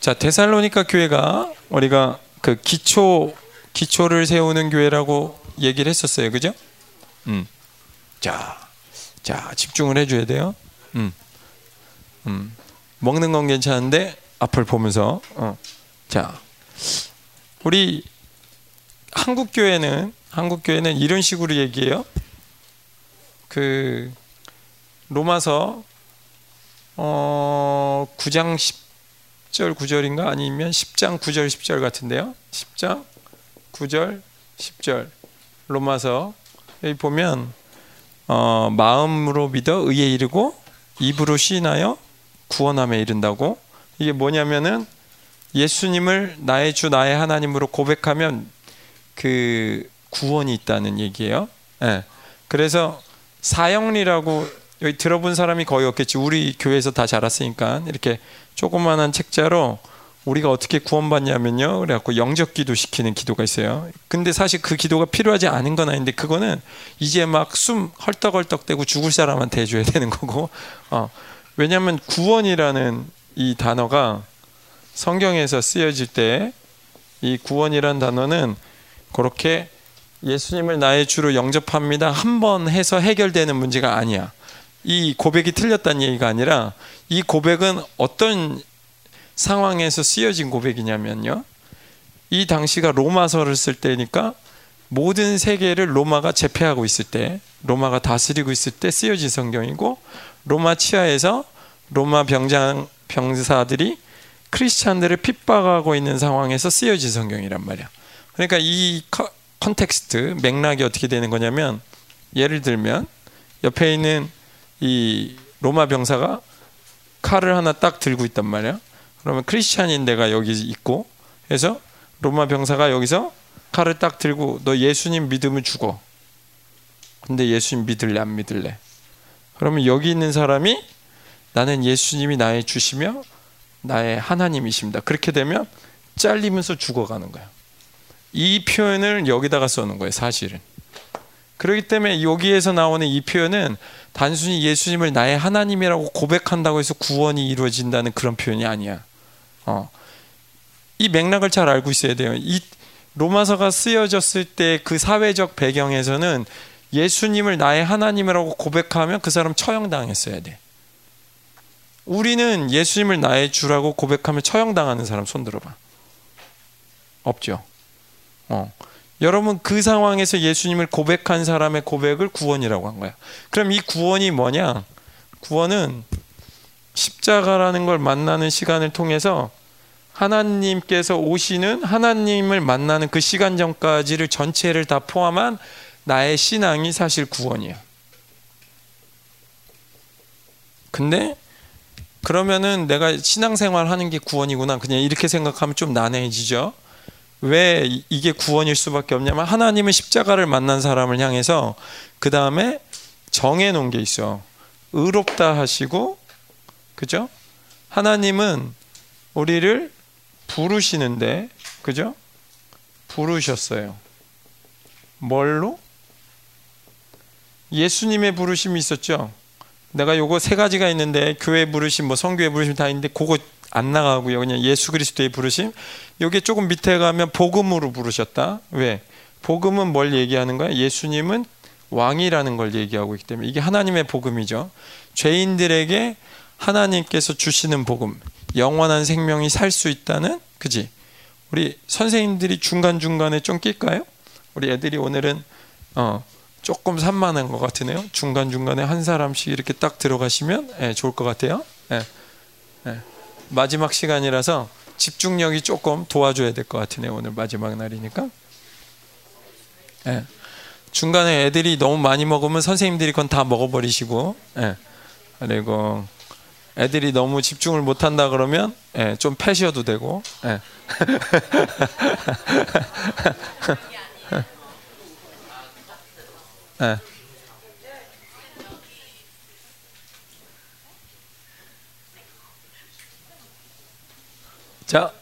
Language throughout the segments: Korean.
자 데살로니가 교회가 우리가 그 기초 기초를 세우는 교회라고 얘기를 했었어요, 그죠? 음. 자, 자 집중을 해줘야 돼요. 음. 음. 먹는 건 괜찮은데 앞을 보면서 어. 자, 우리 한국 교회는 한국 교회는 이런 식으로 얘기해요. 그 로마서 어 9장 10 절 9절인가 아니면 10장 9절 10절 같은데요. 10장 9절 10절 로마서 여기 보면 어, 마음으로 믿어 의에 이르고 입으로 시인하여 구원함에 이른다고 이게 뭐냐면은 예수님을 나의 주 나의 하나님으로 고백하면 그 구원이 있다는 얘기예요. 예. 그래서 사형리라고 여기 들어본 사람이 거의 없겠지. 우리 교회에서 다 자랐으니까 이렇게 조그만한 책자로 우리가 어떻게 구원받냐면요. 그래갖고 영적 기도 시키는 기도가 있어요. 근데 사실 그 기도가 필요하지 않은 건 아닌데 그거는 이제 막 숨 헐떡헐떡대고 죽을 사람한테 해줘야 되는 거고. 어. 왜냐하면 구원이라는 이 단어가 성경에서 쓰여질 때 이 구원이라는 단어는 그렇게 예수님을 나의 주로 영접합니다. 한 번 해서 해결되는 문제가 아니야. 이 고백이 틀렸다는 얘기가 아니라 이 고백은 어떤 상황에서 쓰여진 고백이냐면요. 이 당시가 로마서를 쓸 때니까 모든 세계를 로마가 제패하고 있을 때, 로마가 다스리고 있을 때 쓰여진 성경이고 로마 치하에서 로마 병장 병사들이 크리스찬들을 핍박하고 있는 상황에서 쓰여진 성경이란 말이야. 그러니까 이 context 맥락이 어떻게 되는 거냐면 예를 들면 옆에 있는 이 로마 병사가 칼을 하나 딱 들고 있단 말이야. 그러면 크리스찬인 내가 여기 있고 해서 로마 병사가 여기서 칼을 딱 들고 너 예수님 믿으면 죽어. 근데 예수님 믿을래 안 믿을래? 그러면 여기 있는 사람이 나는 예수님이 나의 주시며 나의 하나님이십니다. 그렇게 되면 잘리면서 죽어가는 거야. 이 표현을 여기다가 써는 거예요, 사실은. 그렇기 때문에 여기에서 나오는 이 표현은 단순히 예수님을 나의 하나님이라고 고백한다고 해서 구원이 이루어진다는 그런 표현이 아니야. 어. 이 맥락을 잘 알고 있어야 돼요. 이 로마서가 쓰여졌을 때 그 사회적 배경에서는 예수님을 나의 하나님이라고 고백하면 그 사람 처형당했어야 돼. 우리는 예수님을 나의 주라고 고백하면 처형당하는 사람 손 들어 봐. 없죠. 어. 여러분 그 상황에서 예수님을 고백한 사람의 고백을 구원이라고 한 거야. 그럼 이 구원이 뭐냐? 구원은 십자가라는 걸 만나는 시간을 통해서 하나님께서 오시는 하나님을 만나는 그 시간 전까지를 전체를 다 포함한 나의 신앙이 사실 구원이야. 근데 그러면은 내가 신앙생활 하는 게 구원이구나. 그냥 이렇게 생각하면 좀 난해해지죠. 왜 이게 구원일 수밖에 없냐면 하나님은 십자가를 만난 사람을 향해서 그 다음에 정해 놓은 게 있어. 의롭다 하시고, 그죠? 하나님은 우리를 부르시는데, 그죠? 부르셨어요. 뭘로? 예수님의 부르심이 있었죠. 내가 요거 세 가지가 있는데 교회 부르심, 뭐 성교회 부르심 다 있는데 그거 안 나가고요. 그냥 예수 그리스도의 부르심. 여기 조금 밑에 가면 복음으로 부르셨다. 왜? 복음은 뭘 얘기하는 거야? 예수님은 왕이라는 걸 얘기하고 있기 때문에 이게 하나님의 복음이죠. 죄인들에게 하나님께서 주시는 복음, 영원한 생명이 살 수 있다는 그지? 우리 선생님들이 중간 중간에 좀 낄까요? 우리 애들이 오늘은 어, 조금 산만한 것 같으네요. 중간 중간에 한 사람씩 이렇게 딱 들어가시면 예, 좋을 것 같아요. 예, 예. 마지막 시간이라서 집중력이 조금 도와줘야 될 것 같으네요. 오늘 마지막 날이니까. 예. 중간에 애들이 너무 많이 먹으면 선생님들이 그건 다 먹어버리시고, 예. 그리고 애들이 너무 집중을 못한다 그러면 예, 좀 패셔도 되고. 예. 예. 자,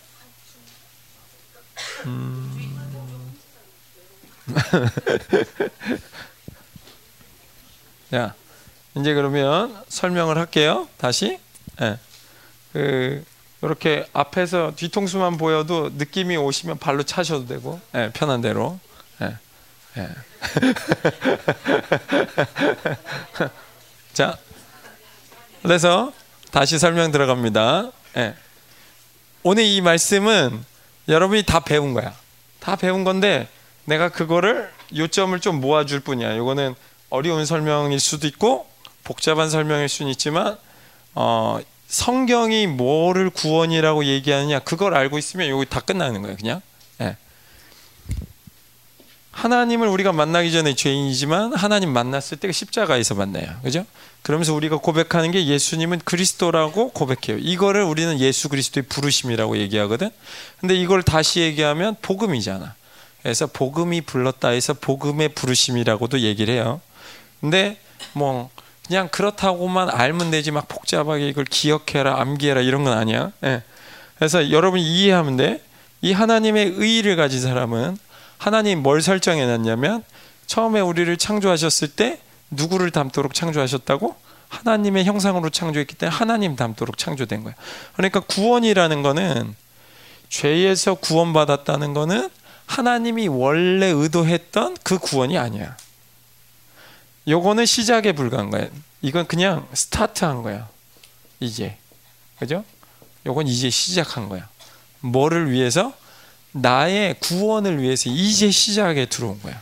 음... 자, 이제 그러면 설명을 할게요. 다시. 네. 그 이렇게 앞에서 뒤통수만 보여도 느낌이 오시면 발로 차셔도 되고 예, 편한 대로. 예, 예. 자, 그래서 다시 설명 들어갑니다. 예. 오늘 이 말씀은 여러분이 다 배운 거야. 다 배운 건데 내가 그거를 요점을 좀 모아줄 뿐이야. 이거는 어려운 설명일 수도 있고 복잡한 설명일 수는 있지만 어, 성경이 뭐를 구원이라고 얘기하느냐 그걸 알고 있으면 여기 다 끝나는 거예요. 그냥. 예. 하나님을 우리가 만나기 전에 죄인이지만 하나님 만났을 때 십자가에서 만나요. 그죠? 그러면서 우리가 고백하는 게 예수님은 그리스도라고 고백해요. 이거를 우리는 예수 그리스도의 부르심이라고 얘기하거든. 근데 이걸 다시 얘기하면 복음이잖아. 그래서 복음이 불렀다 해서 복음의 부르심이라고도 얘기를 해요. 근데 뭐 그냥 그렇다고만 알면 되지 막 복잡하게 이걸 기억해라 암기해라 이런 건 아니야. 예. 그래서 여러분이 이해하면 돼. 이 하나님의 의의를 가진 사람은 하나님 뭘 설정해 놨냐면 처음에 우리를 창조하셨을 때 누구를 닮도록 창조하셨다고? 하나님의 형상으로 창조했기 때문에 하나님 닮도록 창조된 거야. 그러니까 구원이라는 거는 죄에서 구원받았다는 거는 하나님이 원래 의도했던 그 구원이 아니야. 요거는 시작에 불과한 거야. 이건 그냥 스타트한 거야. 이제. 그죠? 요건 이제 시작한 거야. 뭐를 위해서? 나의 구원을 위해서 이제 시작에 들어온 거야.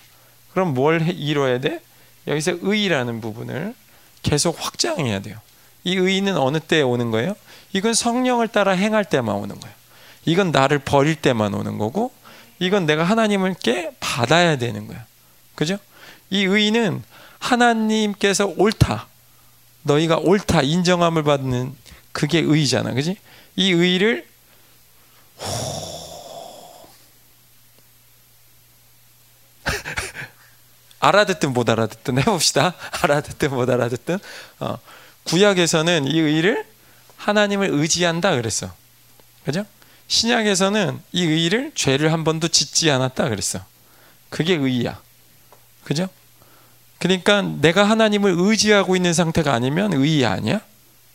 그럼 뭘 이뤄야 돼? 여기서 의라는 부분을 계속 확장해야 돼요. 이 의는 어느 때 오는 거예요? 이건 성령을 따라 행할 때만 오는 거예요. 이건 나를 버릴 때만 오는 거고, 이건 내가 하나님께 받아야 되는 거야. 그죠? 이 의는 하나님께서 옳다. 너희가 옳다. 인정함을 받는 그게 의잖아. 그지? 이 의를 알아듣든 못 알아듣든 해봅시다. 알아듣든 못 알아듣든. 어. 구약에서는 이 의를 하나님을 의지한다 그랬어. 그죠? 신약에서는 이 의를 죄를 한 번도 짓지 않았다 그랬어. 그게 의야. 그죠? 그러니까 내가 하나님을 의지하고 있는 상태가 아니면 의의 아니야?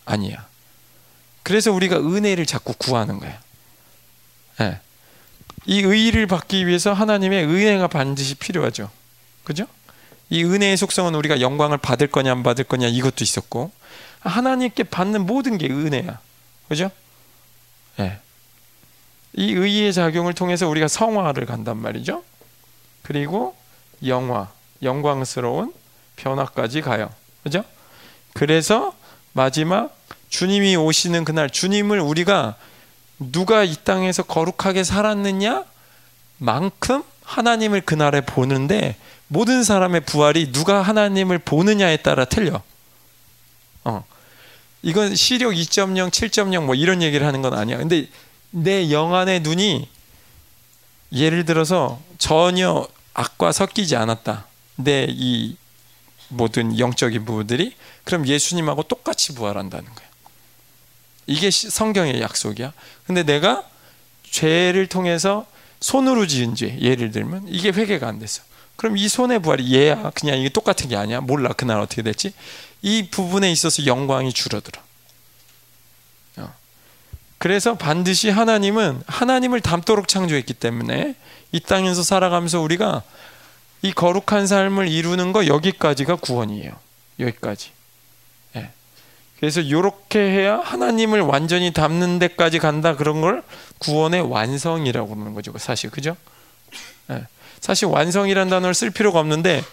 아니야. 그래서 우리가 은혜를 자꾸 구하는 거야. 네. 이 의의를 받기 위해서 하나님의 은혜가 반드시 필요하죠. 그죠? 이 은혜의 속성은 우리가 영광을 받을 거냐 안 받을 거냐 이것도 있었고 하나님께 받는 모든 게 은혜야. 그죠? 예. 이 의의 작용을 통해서 우리가 성화를 간단 말이죠. 그리고 영화, 영광스러운 변화까지 가요. 그죠? 그래서 마지막 주님이 오시는 그날 주님을 우리가 누가 이 땅에서 거룩하게 살았느냐 만큼 하나님을 그날에 보는데 모든 사람의 부활이 누가 하나님을 보느냐에 따라 틀려. 어. 이건 시력 2.0, 7.0 뭐 이런 얘기를 하는 건 아니야. 근데 내 영안의 눈이 예를 들어서 전혀 악과 섞이지 않았다. 내 이 모든 영적인 부분들이 그럼 예수님하고 똑같이 부활한다는 거야. 이게 성경의 약속이야. 근데 내가 죄를 통해서 손으로 지은 죄, 예를 들면 이게 회개가 안 됐어. 그럼 이 손의 부활이 얘야. 그냥 이게 똑같은 게 아니야. 몰라. 그날 어떻게 됐지? 이 부분에 있어서 영광이 줄어들어. 어. 그래서 반드시 하나님은 하나님을 닮도록 창조했기 때문에 이 땅에서 살아가면서 우리가 이 거룩한 삶을 이루는 거 여기까지가 구원이에요. 여기까지. 예. 그래서 이렇게 해야 하나님을 완전히 닮는 데까지 간다 그런 걸 구원의 완성이라고 그러는 거죠. 사실 그죠? 예. 사실 완성이란 단어를 쓸 필요가 없는데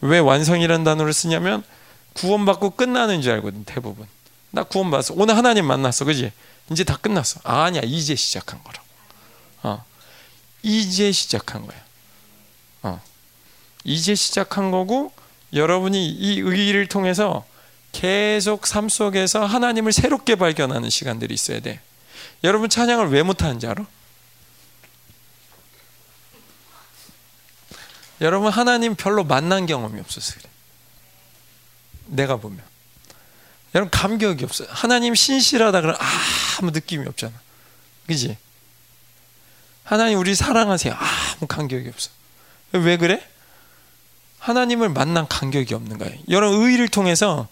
왜 완성이란 단어를 쓰냐면 구원받고 끝나는 줄 알거든 대부분. 나 구원받았어. 오늘 하나님 만났어, 그지? 이제 다 끝났어. 아, 아니야, 이제 시작한 거라고. 어, 이제 시작한 거야. 어, 이제 시작한 거고 여러분이 이 의의를 통해서 계속 삶 속에서 하나님을 새롭게 발견하는 시간들이 있어야 돼. 여러분 찬양을 왜 못하는지 알아? 여러분 하나님 별로 만난 경험이 없어서 그래. 내가 보면 여러분 감격이 없어요. 하나님 신실하다 그러면 아무 느낌이 없잖아. 그지? 하나님 우리 사랑하세요. 아무 감격이 없어. 왜 그래? 하나님을 만난 감격이 없는 거예요. 여러분 의를 통해서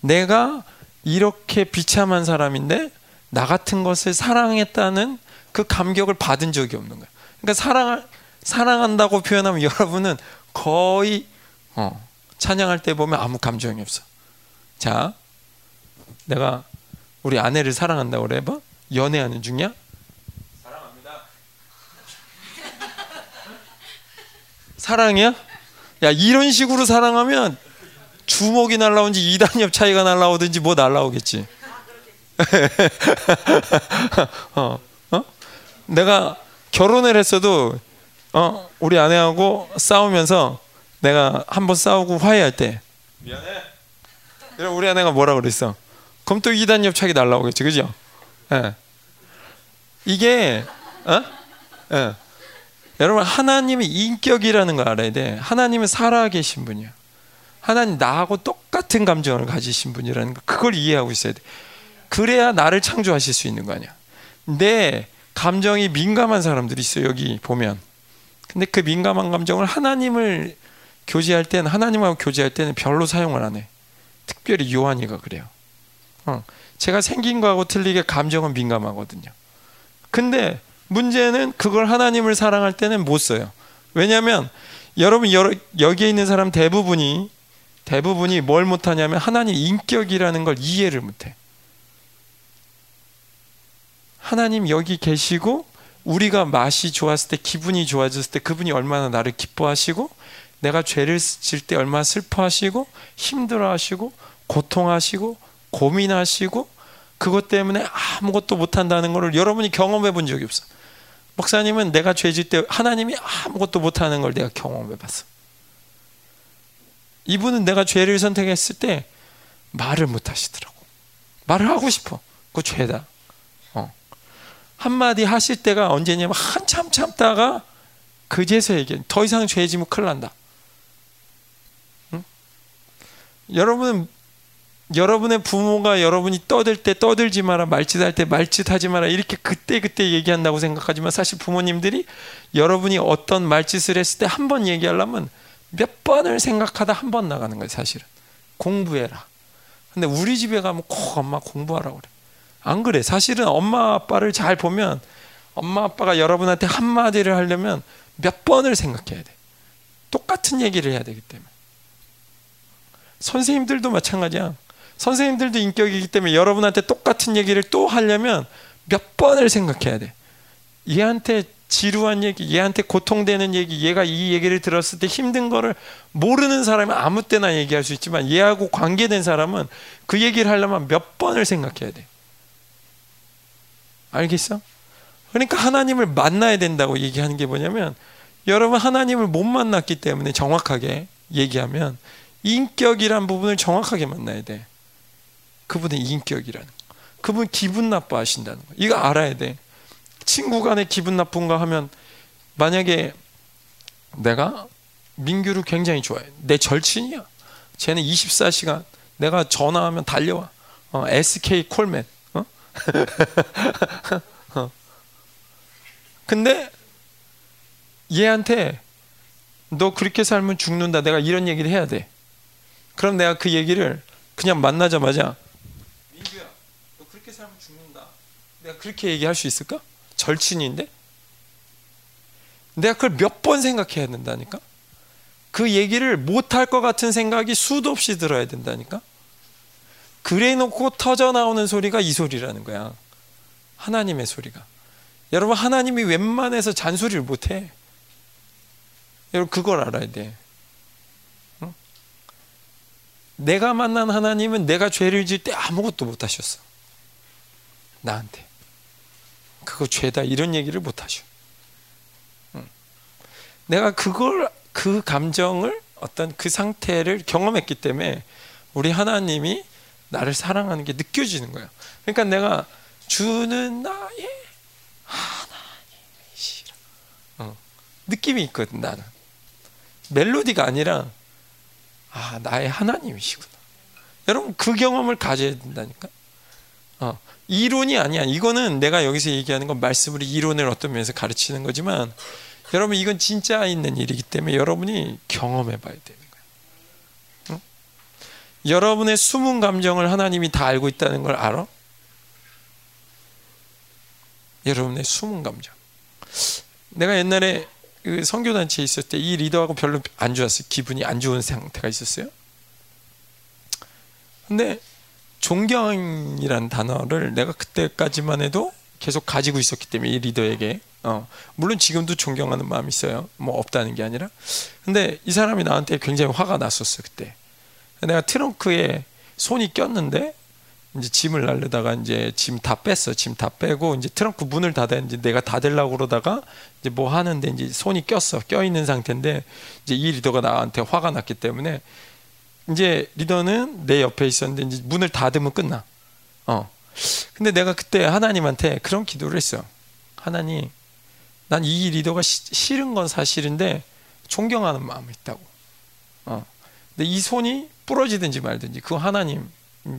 내가 이렇게 비참한 사람인데 나 같은 것을 사랑했다는 그 감격을 받은 적이 없는 거야. 그러니까 사랑 사랑한다고 표현하면 여러분은 거의 어, 찬양할 때 보면 아무 감정이 없어. 자, 내가 우리 아내를 사랑한다고 그래 봐. 연애하는 중이야? 사랑합니다. 사랑이야? 야 이런 식으로 사랑하면 주먹이 날라오는지 이단협 차이가 날라오든지 뭐 날라오겠지. 어, 어? 내가 결혼을 했어도 어, 우리 아내하고 싸우면서 내가 한 번 싸우고 화해할 때 미안해. 우리 아내가 뭐라 그랬어? 또 이단 협착이 날라오겠지, 그죠? 예. 이게 어? 예. 여러분 하나님의 인격이라는 걸 알아야 돼. 하나님은 살아계신 분이야. 하나님 나하고 똑같은 감정을 가지신 분이라는 거 그걸 이해하고 있어야 돼. 그래야 나를 창조하실 수 있는 거 아니야. 내 감정이 민감한 사람들이 있어 여기 보면. 근데 그 민감한 감정을 하나님을 교제할 때는 하나님하고 교제할 때는 별로 사용을 안 해. 특별히 요한이가 그래요. 어. 제가 생긴 거하고 틀리게 감정은 민감하거든요. 근데 문제는 그걸 하나님을 사랑할 때는 못 써요. 왜냐하면 여러분 여러, 여기에 있는 사람 대부분이 대부분이 뭘 못하냐면 하나님 인격이라는 걸 이해를 못해. 하나님 여기 계시고 우리가 맛이 좋았을 때 기분이 좋아졌을 때 그분이 얼마나 나를 기뻐하시고 내가 죄를 질 때 얼마나 슬퍼하시고 힘들어하시고 고통하시고 고민하시고 그것 때문에 아무것도 못한다는 것을 여러분이 경험해 본 적이 없어. 목사님은 내가 죄질 때 하나님이 아무것도 못하는 걸 내가 경험해 봤어. 이분은 내가 죄를 선택했을 때 말을 못 하시더라고. 말을 하고 싶어. 그 죄다. 어. 한마디 하실 때가 언제냐면 한참 참다가 그제서 얘기해. 더 이상 죄지면 큰일 난다. 응? 여러분은 여러분의 부모가 여러분이 떠들 때 떠들지 마라, 말짓할 때 말짓하지 마라 이렇게 그때 그때 얘기한다고 생각하지만 사실 부모님들이 여러분이 어떤 말짓을 했을 때 한 번 얘기하려면 몇 번을 생각하다 한 번 나가는 거예요, 사실은. 공부해라. 근데 우리 집에 가면 꼭 엄마 공부하라고 그래. 안 그래. 사실은 엄마 아빠를 잘 보면 엄마 아빠가 여러분한테 한마디를 하려면 몇 번을 생각해야 돼. 똑같은 얘기를 해야 되기 때문에. 선생님들도 마찬가지야. 선생님들도 인격이기 때문에 여러분한테 똑같은 얘기를 또 하려면 몇 번을 생각해야 돼. 얘한테 지루한 얘기, 얘한테 고통되는 얘기, 얘가 이 얘기를 들었을 때 힘든 거를 모르는 사람은 아무 때나 얘기할 수 있지만 얘하고 관계된 사람은 그 얘기를 하려면 몇 번을 생각해야 돼. 알겠어? 그러니까 하나님을 만나야 된다고 얘기하는 게 뭐냐면 여러분 하나님을 못 만났기 때문에 정확하게 얘기하면 인격이란 부분을 정확하게 만나야 돼. 그분의 인격이라는 거. 그분 기분 나빠하신다는 거. 이거 알아야 돼. 친구 간에 기분 나쁜가 하면 만약에 내가 민규를 굉장히 좋아해. 내 절친이야. 쟤는 24시간 내가 전화하면 달려와. 어, SK 콜맨. 어? 어. 근데 얘한테 너 그렇게 살면 죽는다. 내가 이런 얘기를 해야 돼. 그럼 내가 그 얘기를 그냥 만나자마자 민규야, 너 그렇게 살면 죽는다. 내가 그렇게 얘기할 수 있을까? 절친인데? 내가 그걸 몇 번 생각해야 된다니까? 그 얘기를 못할 것 같은 생각이 수도 없이 들어야 된다니까? 그래 놓고 터져 나오는 소리가 이 소리라는 거야. 하나님의 소리가. 여러분, 하나님이 웬만해서 잔소리를 못 해. 여러분, 그걸 알아야 돼. 응? 내가 만난 하나님은 내가 죄를 지을 때 아무것도 못 하셨어. 나한테. 그거 죄다 이런 얘기를 못 하셔. 내가 그걸 그 감정을 어떤 그 상태를 경험했기 때문에 우리 하나님이 나를 사랑하는 게 느껴지는 거야. 그러니까 내가 주는 나의 하나님이시라. 어. 느낌이 있거든 나는. 멜로디가 아니라 아 나의 하나님이시구나. 여러분 그 경험을 가져야 된다니까. 어. 이론이 아니야. 이거는 내가 여기서 얘기하는 건 말씀으로 이론을 어떤 면에서 가르치는 거지만 여러분 이건 진짜 있는 일이기 때문에 여러분이 경험해 봐야 거예요. 응? 여러분의 숨은 감정을 하나님이 다 알고 있다는 걸 알아? 여러분의 숨은 감정. 내가 옛날에 그 선교단체에 있을 때 이 리더하고 별로 안 좋았어요. 기분이 안 좋은 상태가 있었어요. 근데 존경이란 단어를 내가 그때까지만 해도 계속 가지고 있었기 때문에 이 리더에게 어, 물론 지금도 존경하는 마음이 있어요. 뭐 없다는 게 아니라. 근데 이 사람이 나한테 굉장히 화가 났었어 그때. 내가 트렁크에 손이 꼈는데 이제 짐을 날려다가 이제 짐 다 뺐어. 짐 다 빼고 이제 트렁크 문을 닫아 이제 내가 닫으려고 그러다가 이제 뭐 하는데 이제 손이 꼈어. 껴 있는 상태인데 이제 이 리더가 나한테 화가 났기 때문에 이제 리더는 내 옆에 있었는데 이제 문을 닫으면 끝나. 어. 근데 내가 그때 하나님한테 그런 기도를 했어. 하나님, 난 이 리더가 시, 싫은 건 사실인데 존경하는 마음이 있다고. 어. 근데 이 손이 부러지든지 말든지 그거 하나님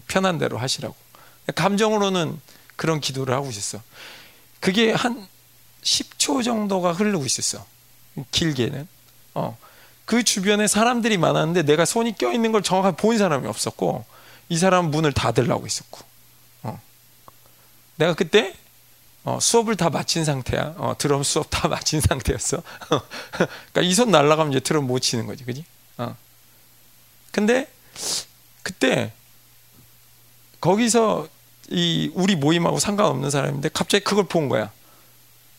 편한 대로 하시라고. 감정으로는 그런 기도를 하고 있었어. 그게 한 10초 정도가 흐르고 있었어. 길게는. 어. 그 주변에 사람들이 많았는데 내가 손이 껴 있는 걸 정확하게 본 사람이 없었고 이 사람 문을 닫으려고 있었고. 어. 내가 그때 어, 수업을 다 마친 상태야. 어, 드럼 수업 다 마친 상태였어. 그러니까 이 손 날라가면 이제 드럼 못 치는 거지, 그지? 어. 근데 그때 거기서 이 우리 모임하고 상관없는 사람인데 갑자기 그걸 본 거야.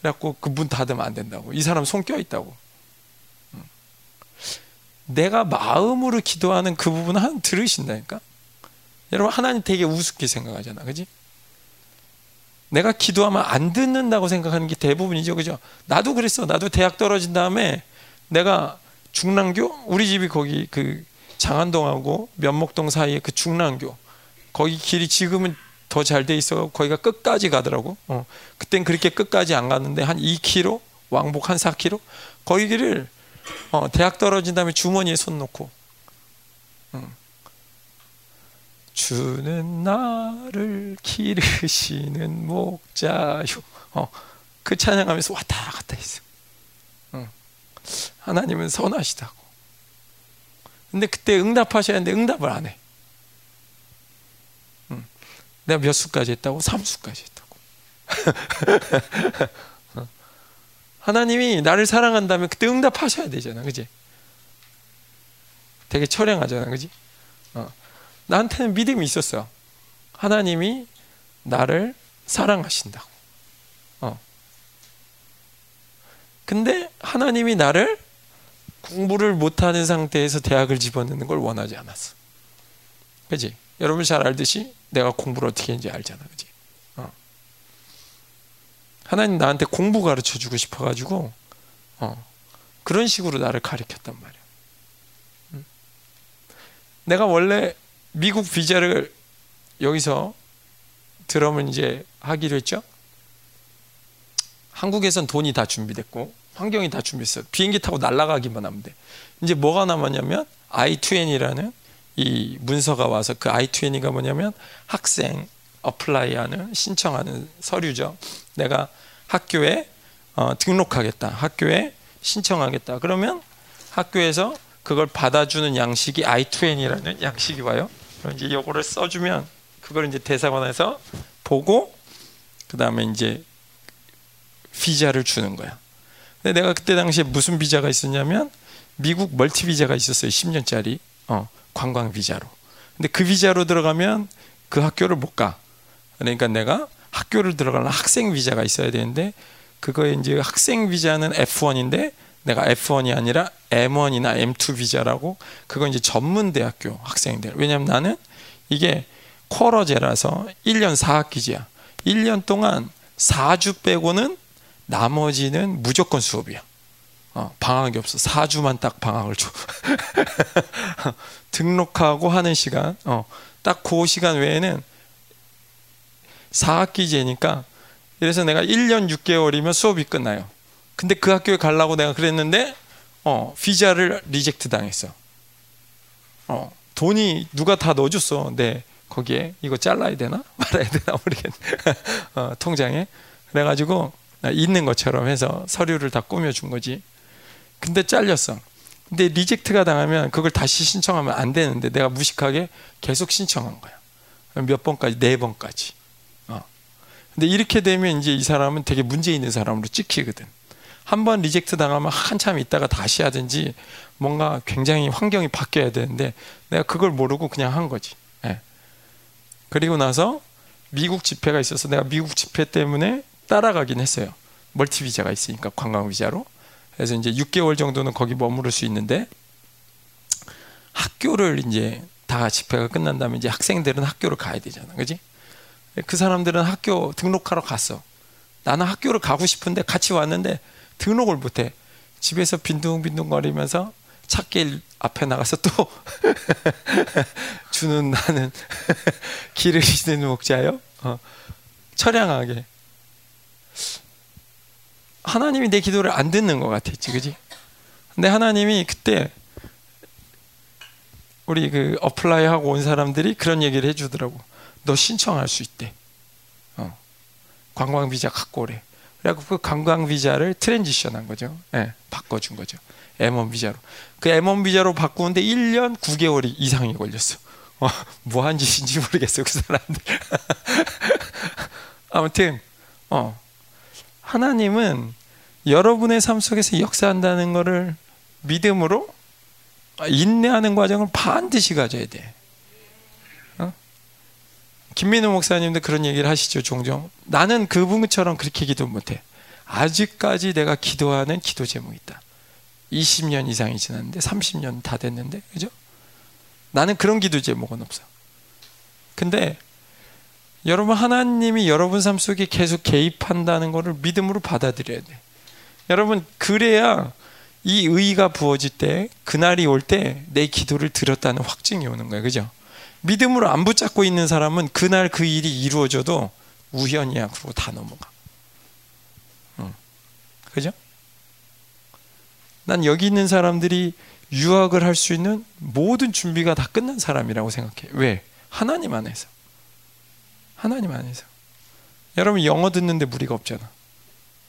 그래갖고 그 문 닫으면 안 된다고. 이 사람 손 껴 있다고. 내가 마음으로 기도하는 그 부분 한 들으신다니까. 여러분 하나님 되게 우습게 생각하잖아, 그지? 내가 기도하면 안 듣는다고 생각하는 게 대부분이죠, 그죠? 나도 그랬어. 나도 대학 떨어진 다음에 내가 중랑교 우리 집이 거기 그 장안동하고 면목동 사이에 그 중랑교 거기 길이 지금은 더 잘 돼 있어 거기가 끝까지 가더라고. 어. 그땐 그렇게 끝까지 안 갔는데 한 2km 왕복 한 4km 거기 길을 어, 대학 떨어진 다음에 주머니에 손 놓고 어. 주는 나를 기르시는 목자요. 어, 그 찬양하면서 왔다 갔다 했어. 어. 하나님은 선하시다고. 근데 그때 응답하셔야 하는데 응답을 안 해. 응. 내가 몇 수까지 했다고? 3수까지 했다고. 하나님이 나를 사랑한다면 그때 응답하셔야 되잖아. 그지? 되게 처량하잖아. 그지? 어. 나한테는 믿음이 있었어. 하나님이 나를 사랑하신다고. 어. 근데 하나님이 나를 공부를 못하는 상태에서 대학을 집어넣는 걸 원하지 않았어. 그지? 여러분 잘 알듯이 내가 공부를 어떻게 했는지 알잖아. 그지? 어. 하나님 나한테 공부 가르쳐 주고 싶어가지고, 어. 그런 식으로 나를 가르쳤단 말이야. 응? 내가 원래 미국 비자를 여기서 드럼을 이제 하기로 했죠. 한국에선 돈이 다 준비됐고 환경이 다 준비했어. 비행기 타고 날아가기만 하면 돼. 이제 뭐가 남았냐면 I-20이라는 이 문서가 와서 그 I-20가 뭐냐면 학생 어플라이하는 신청하는 서류죠. 내가 학교에 어, 등록하겠다. 학교에 신청하겠다. 그러면 학교에서 그걸 받아주는 양식이 I-20이라는 양식이 와요. 그럼 이제 요거를 써주면 그걸 이제 대사관에서 보고 그 다음에 이제 비자를 주는 거야. 근데 내가 그때 당시에 무슨 비자가 있었냐면 미국 멀티 비자가 있었어요. 10년짜리 어, 관광 비자로. 근데 그 비자로 들어가면 그 학교를 못 가. 그러니까 내가 학교를 들어가는 학생 비자가 있어야 되는데 그거에 이제 학생 비자는 F1인데 내가 F1이 아니라 M1이나 M2 비자라고 그건 이제 전문 대학교 학생들. 왜냐면 나는 이게 쿼러제라서 1년 4학기제야. 1년 동안 4주 빼고는 나머지는 무조건 수업이야. 어, 방학이 없어. 4주만 딱 방학을 줘. 등록하고 하는 시간, 어, 딱 그 시간 외에는 4학기제니까 그래서 내가 1년 6개월이면 수업이 끝나요. 근데 그 학교에 가려고 내가 그랬는데 어, 비자를 reject 당했어. 어, 돈이 누가 다 넣어줬어. 네, 거기에 이거 잘라야 되나 말아야 되나 모르겠네. 어, 통장에 그래가지고 있는 것처럼 해서 서류를 다 꾸며준 거지. 근데 잘렸어. 근데 reject가 당하면 그걸 다시 신청하면 안 되는데 내가 무식하게 계속 신청한 거야. 몇 번까지? 네 번까지. 어. 근데 이렇게 되면 이제 이 사람은 되게 문제 있는 사람으로 찍히거든. 한 번 reject 당하면 한참 있다가 다시 하든지 뭔가 굉장히 환경이 바뀌어야 되는데 내가 그걸 모르고 그냥 한 거지. 예. 그리고 나서 미국 집회가 있어서 내가 미국 집회 때문에 따라가긴 했어요. multi 비자가 있으니까 관광 비자로. 그래서 이제 6개월 정도는 거기 머무를 수 있는데 학교를 이제 다 집회가 끝난 다음에 이제 학생들은 학교를 가야 되잖아. 그지? 그 사람들은 학교 등록하러 갔어. 나는 학교를 가고 싶은데 같이 왔는데 등록을 못 해. 집에서 빈둥빈둥 거리면서 찾길 앞에 나가서 또 주는 나는 길을 잃는 목자요. 어. 처량하게. 하나님이 내 기도를 안 듣는 것 같았지, 그지? 근데 하나님이 그때 우리 그 apply 하고 온 사람들이 그런 얘기를 해주더라고. 너 신청할 수 있대. 어. 관광 비자 갖고 오래. 그래갖고 그 관광 비자를 transition한 거죠. 예, 바꿔준 거죠. M1 비자로. 그 M1 비자로 바꾸는데 1년 9개월 이상이 걸렸어. 어, 뭐한 짓인지 모르겠어, 그 사람들. 아무튼, 어, 하나님은 여러분의 삶 속에서 역사한다는 것을 믿음으로 인내하는 과정을 반드시 가져야 돼. 어? 김민우 목사님도 그런 얘기를 하시죠, 종종. 나는 그분처럼 그렇게 기도 못해. 아직까지 내가 기도하는 기도 제목이 있다. 20년 이상이 지났는데, 30년 다 됐는데, 그죠? 나는 그런 기도 제목은 없어. 근데, 여러분, 하나님이 여러분 삶 속에 계속 개입한다는 것을 믿음으로 받아들여야 돼. 여러분, 그래야 이 의의가 부어질 때 그날이 올 때 내 기도를 들었다는 확증이 오는 거예요. 그죠? 믿음으로 안 붙잡고 있는 사람은 그날 그 일이 이루어져도 우연이야. 그러고 다 넘어가. 응. 그죠? 난 여기 있는 사람들이 유학을 할 수 있는 모든 준비가 다 끝난 사람이라고 생각해. 왜? 하나님 안에서. 하나님 안에서. 여러분 영어 듣는데 무리가 없잖아.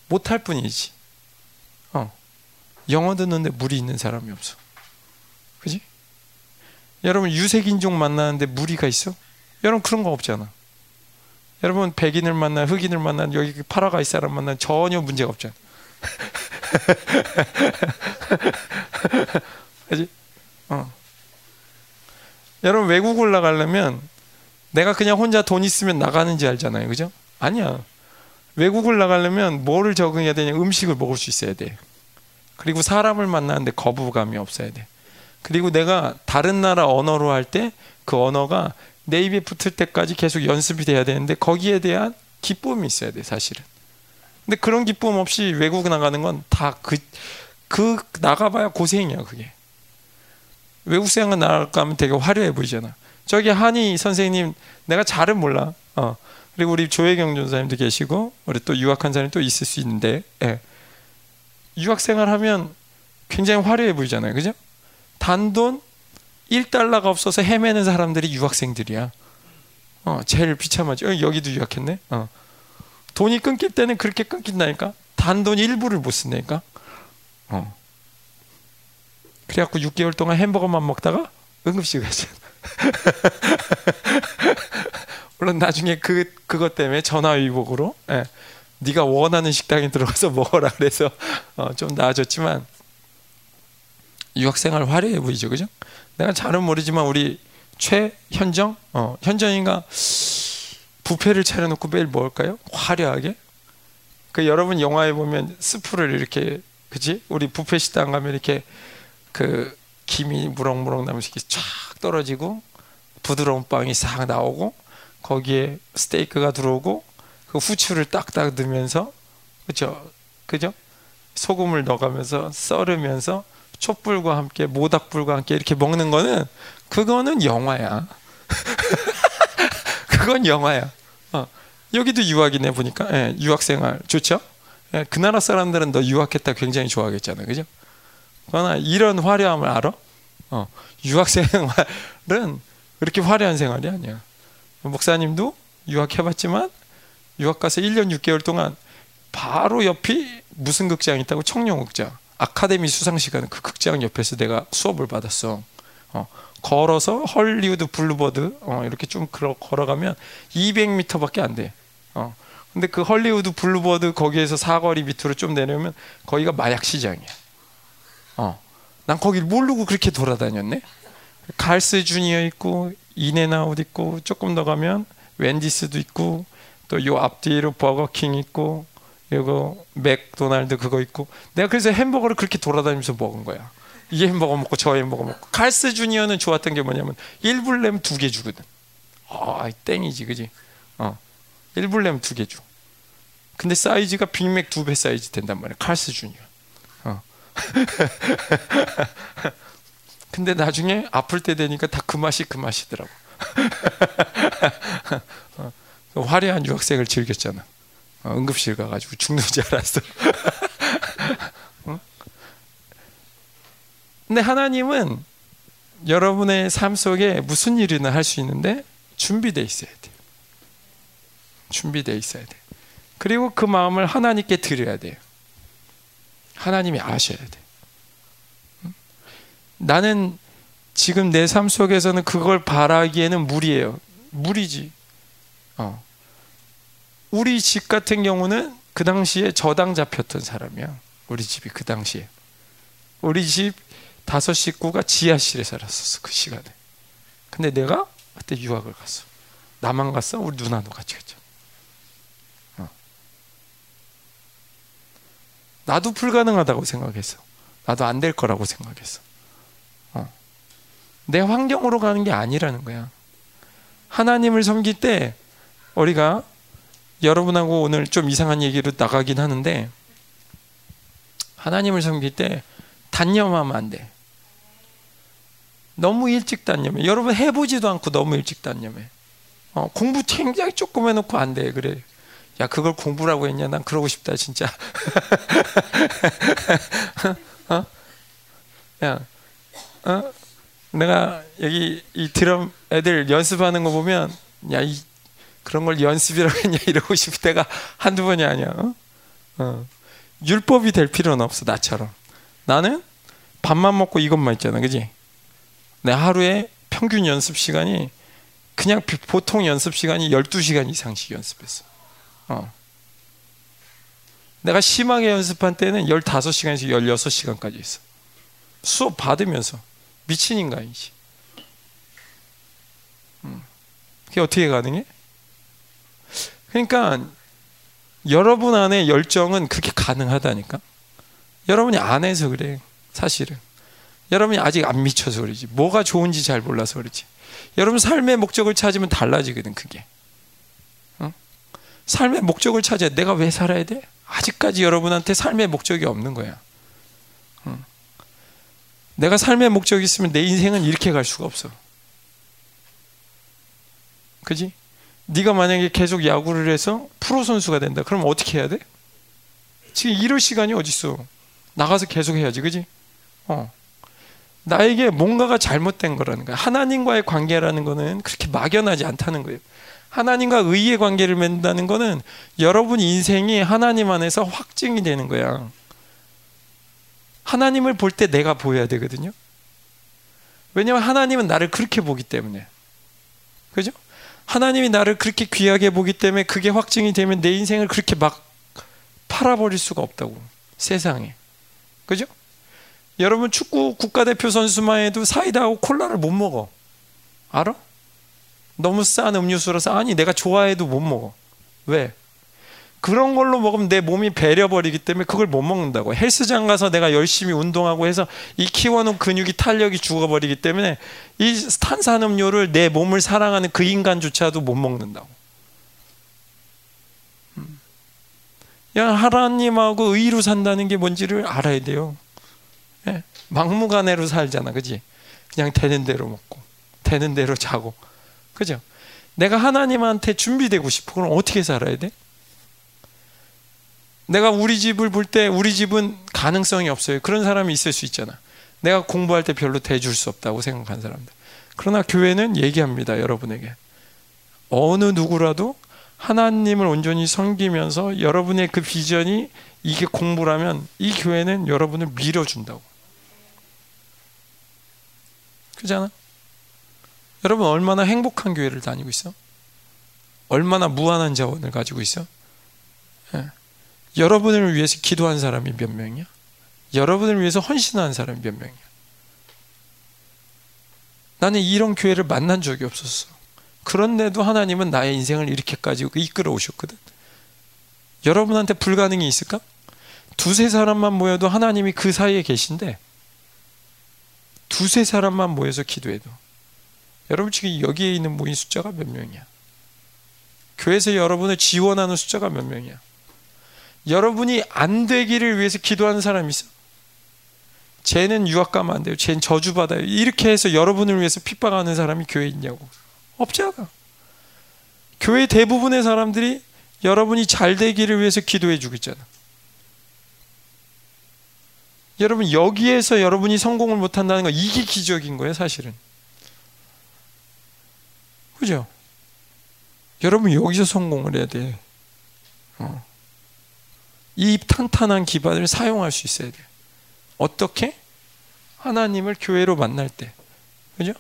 못할 뿐이지. 어. 영어 듣는데 무리 있는 사람이 없어. 그지? 여러분 유색인종 만나는데 무리가 있어? 여러분 그런 거 없잖아. 여러분 백인을 만나 흑인을 만나 여기 그 파라가이 사람 만나 전혀 문제가 없잖아. 그지? 어. 여러분 외국 올라가려면 내가 그냥 혼자 돈 있으면 나가는지 알잖아요. 그죠? 아니야. 외국을 나가려면 뭐를 적응해야 되냐? 음식을 먹을 수 있어야 돼. 그리고 사람을 만나는데 거부감이 없어야 돼. 그리고 내가 다른 나라 언어로 할 때 그 언어가 내 입에 붙을 때까지 계속 연습이 돼야 되는데 거기에 대한 기쁨이 있어야 돼, 사실은. 근데 그런 기쁨 없이 외국 나가는 건 다 그, 그, 나가봐야 고생이야, 그게. 외국 생활 나가면 되게 화려해 보이잖아. 저기 한이 선생님, 내가 잘은 몰라. 어. 그리고 우리 조혜경 전사님도 계시고, 우리 또 유학한 사람이 또 있을 수 있는데, 예. 유학 생활하면 굉장히 화려해 보이잖아요. 그죠? 단돈 1달러가 없어서 헤매는 사람들이 유학생들이야. 어, 제일 비참하죠. 어, 여기도 유학했네. 어. 돈이 끊길 때는 그렇게 끊긴다니까. 단돈 일부를 못 쓴다니까. 어. 그래갖고 6개월 동안 햄버거만 먹다가 응급실 갔잖아. 물론 나중에 그 그것 때문에 전화 위복으로 예. 네가 원하는 식당에 들어가서 먹어라 그래서 어, 좀 나아졌지만 유학생활 화려해 보이죠, 그죠? 내가 잘은 모르지만 우리 최현정, 어, 현정이가 부페를 차려놓고 매일 먹을까요? 화려하게. 그 여러분 영화에 보면 스프를 이렇게 그지? 우리 부페 식당 가면 이렇게 그 김이 무럭무럭 이렇게 쫙 떨어지고 부드러운 빵이 싹 나오고 거기에 스테이크가 들어오고 그 후추를 딱딱 넣으면서 그죠? 그죠? 소금을 넣어가면서 썰으면서 촛불과 함께 모닥불과 함께 이렇게 먹는 거는 그거는 영화야. 그건 영화야. 어. 여기도 유학이네 보니까 예, 유학생활 좋죠? 예, 그 나라 사람들은 너 유학했다 굉장히 좋아하겠잖아요, 그죠? 그러나 이런 화려함을 알아? 어, 유학생활은 그렇게 화려한 생활이 아니야. 목사님도 유학해봤지만 유학 가서 1년 6개월 동안 바로 옆이 무슨 극장이 있다고 청룡극장 아카데미 수상시간 그 극장 옆에서 내가 수업을 받았어. 어, 걸어서 Hollywood Boulevard 어, 이렇게 좀 걸어가면 200m밖에 안 돼. 어, 근데 그 Hollywood Boulevard 거기에서 사거리 밑으로 좀 내려면 거기가 마약 시장이야. 어. 난 거길 모르고 그렇게 돌아다녔네. Carl's Jr. 있고 In-N-Out 있고 조금 더 가면 웬디스도 있고 또 요 앞뒤로 버거킹 있고 이거 맥도날드 그거 있고 내가 그래서 햄버거를 그렇게 돌아다니면서 먹은 거야. 이 햄버거 먹고 저 햄버거 먹고 갈스 주니어는 좋았던 게 뭐냐면 1불 램두 개 주거든. 아, 땡이지, 그지? 어. 1불 램두개 줘. 근데 사이즈가 빅맥 두 배 사이즈 된단 말이야. 칼스 주니어. 어. 근데 나중에 아플 때 되니까 다 그 맛이 그 맛이더라고. 어. 화려한 유학생을 즐겼잖아. 어, 응급실 가가지고 죽는 줄 알았어. 어? 근데 하나님은 여러분의 삶 속에 무슨 일이나 할 수 있는데 준비돼 있어야 돼. 준비돼 있어야 돼. 그리고 그 마음을 하나님께 드려야 돼요. 하나님이 아셔야 돼. 나는 지금 내 삶 속에서는 그걸 바라기에는 무리예요. 무리지. 어. 우리 집 같은 경우는 그 당시에 저당 잡혔던 사람이야. 우리 집이 그 당시에. 우리 집 다섯 식구가 지하실에 살았었어. 그 시간에. 근데 내가 그때 유학을 갔어. 나만 갔어? 우리 누나도 같이 갔죠. 어. 나도 불가능하다고 생각했어. 나도 안 될 거라고 생각했어. 어. 내 환경으로 가는 게 아니라는 거야. 하나님을 섬길 때 우리가 여러분하고 오늘 좀 이상한 얘기로 나가긴 하는데 하나님을 섬길 때 단념하면 안 돼. 너무 일찍 단념해. 여러분 해보지도 않고 너무 일찍 단념해. 어, 공부 굉장히 조금 해놓고 안 돼. 그래. 야, 그걸 공부라고 했냐? 난 그러고 싶다, 진짜. 어? 야, 어? 내가 여기 이 드럼 애들 연습하는 거 보면, 야, 이, 그런 걸 연습이라고 했냐? 이러고 싶을 때가 한두 번이 아니야. 어? 어. 율법이 될 필요는 없어, 나처럼. 나는 밥만 먹고 이것만 있잖아, 그지? 내 하루에 평균 연습 시간이 그냥 보통 연습 시간이 12시간 이상씩 연습했어. 어. 내가 심하게 연습한 때는 15시간에서 16시간까지 했어. 수업 받으면서 미친 인간이지. 음. 그게 어떻게 가능해? 그러니까 여러분 안에 열정은 그렇게 가능하다니까. 여러분이 안 해서 그래. 사실은. 여러분이 아직 안 미쳐서 그러지. 뭐가 좋은지 잘 몰라서 그러지. 여러분 삶의 목적을 찾으면 달라지거든 그게. 어? 삶의 목적을 찾아 내가 왜 살아야 돼? 아직까지 여러분한테 삶의 목적이 없는 거야. 어? 내가 삶의 목적이 있으면 내 인생은 이렇게 갈 수가 없어. 그지? 네가 만약에 계속 야구를 해서 프로 선수가 된다. 그럼 어떻게 해야 돼? 지금 이럴 시간이 어딨어? 나가서 계속 해야지, 그지? 어. 나에게 뭔가가 잘못된 거라는 거야. 하나님과의 관계라는 거는 그렇게 막연하지 않다는 거예요. 하나님과 의의 관계를 맺는다는 거는 여러분 인생이 하나님 안에서 확증이 되는 거야. 하나님을 볼 때 내가 보여야 되거든요. 왜냐하면 하나님은 나를 그렇게 보기 때문에. 그죠? 하나님이 나를 그렇게 귀하게 보기 때문에 그게 확증이 되면 내 인생을 그렇게 막 팔아버릴 수가 없다고. 세상에. 그죠? 여러분 축구 국가대표 선수만 해도 사이다하고 콜라를 못 먹어. 알아? 너무 싼 음료수라서 아니 내가 좋아해도 못 먹어. 왜? 그런 걸로 먹으면 내 몸이 배려버리기 때문에 그걸 못 먹는다고. 헬스장 가서 내가 열심히 운동하고 해서 이 키워놓은 근육이 탄력이 죽어버리기 때문에 이 탄산음료를 내 몸을 사랑하는 그 인간조차도 못 먹는다고. 음. 야 하나님하고 의로 산다는 게 뭔지를 알아야 돼요. 예? 막무가내로 살잖아, 그지? 그냥 되는 대로 먹고, 되는 대로 자고, 그죠? 내가 하나님한테 준비되고 싶어. 그럼 어떻게 살아야 돼? 내가 우리 집을 볼 때 우리 집은 가능성이 없어요. 그런 사람이 있을 수 있잖아. 내가 공부할 때 별로 대줄 수 없다고 생각한 사람들. 그러나 교회는 얘기합니다, 여러분에게. 어느 누구라도 하나님을 온전히 섬기면서 여러분의 그 비전이 이게 공부라면 이 교회는 여러분을 밀어준다고. 그잖아. 여러분 얼마나 행복한 교회를 다니고 있어? 얼마나 무한한 자원을 가지고 있어? 예. 여러분을 위해서 기도한 사람이 몇 명이야? 여러분을 위해서 헌신한 사람이 몇 명이야? 나는 이런 교회를 만난 적이 없었어. 그런데도 하나님은 나의 인생을 이렇게까지 이끌어 오셨거든. 여러분한테 불가능이 있을까? 두세 사람만 모여도 하나님이 그 사이에 계신데 두세 사람만 모여서 기도해도 여러분 지금 여기에 있는 모인 숫자가 몇 명이야? 교회에서 여러분을 지원하는 숫자가 몇 명이야? 여러분이 안 되기를 위해서 기도하는 사람이 있어? 쟤는 유학 가면 안 돼요. 쟤는 저주받아요. 이렇게 해서 여러분을 위해서 핍박하는 사람이 교회에 있냐고. 없잖아. 교회 대부분의 사람들이 여러분이 잘 되기를 위해서 기도해 주고 있잖아. 여러분 여기에서 여러분이 성공을 못한다는 거 이게 기적인 거예요 사실은 그죠? 여러분 여기서 성공을 해야 돼 어. 이 탄탄한 기반을 사용할 수 있어야 돼 어떻게? 하나님을 교회로 만날 때 그죠?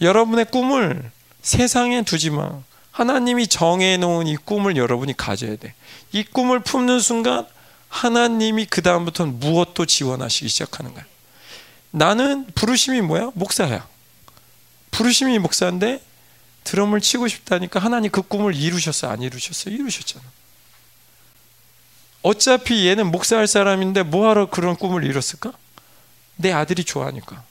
여러분의 꿈을 세상에 두지 마 하나님이 정해놓은 이 꿈을 여러분이 가져야 돼 이 꿈을 품는 순간 하나님이 그 다음부터는 무엇도 지원하시기 시작하는 거야. 나는 부르심이 뭐야? 목사야. 부르심이 목사인데 드럼을 치고 싶다니까 하나님 그 꿈을 이루셨어? 안 이루셨어? 이루셨잖아. 어차피 얘는 목사할 사람인데 뭐하러 그런 꿈을 이뤘을까? 내 아들이 좋아하니까.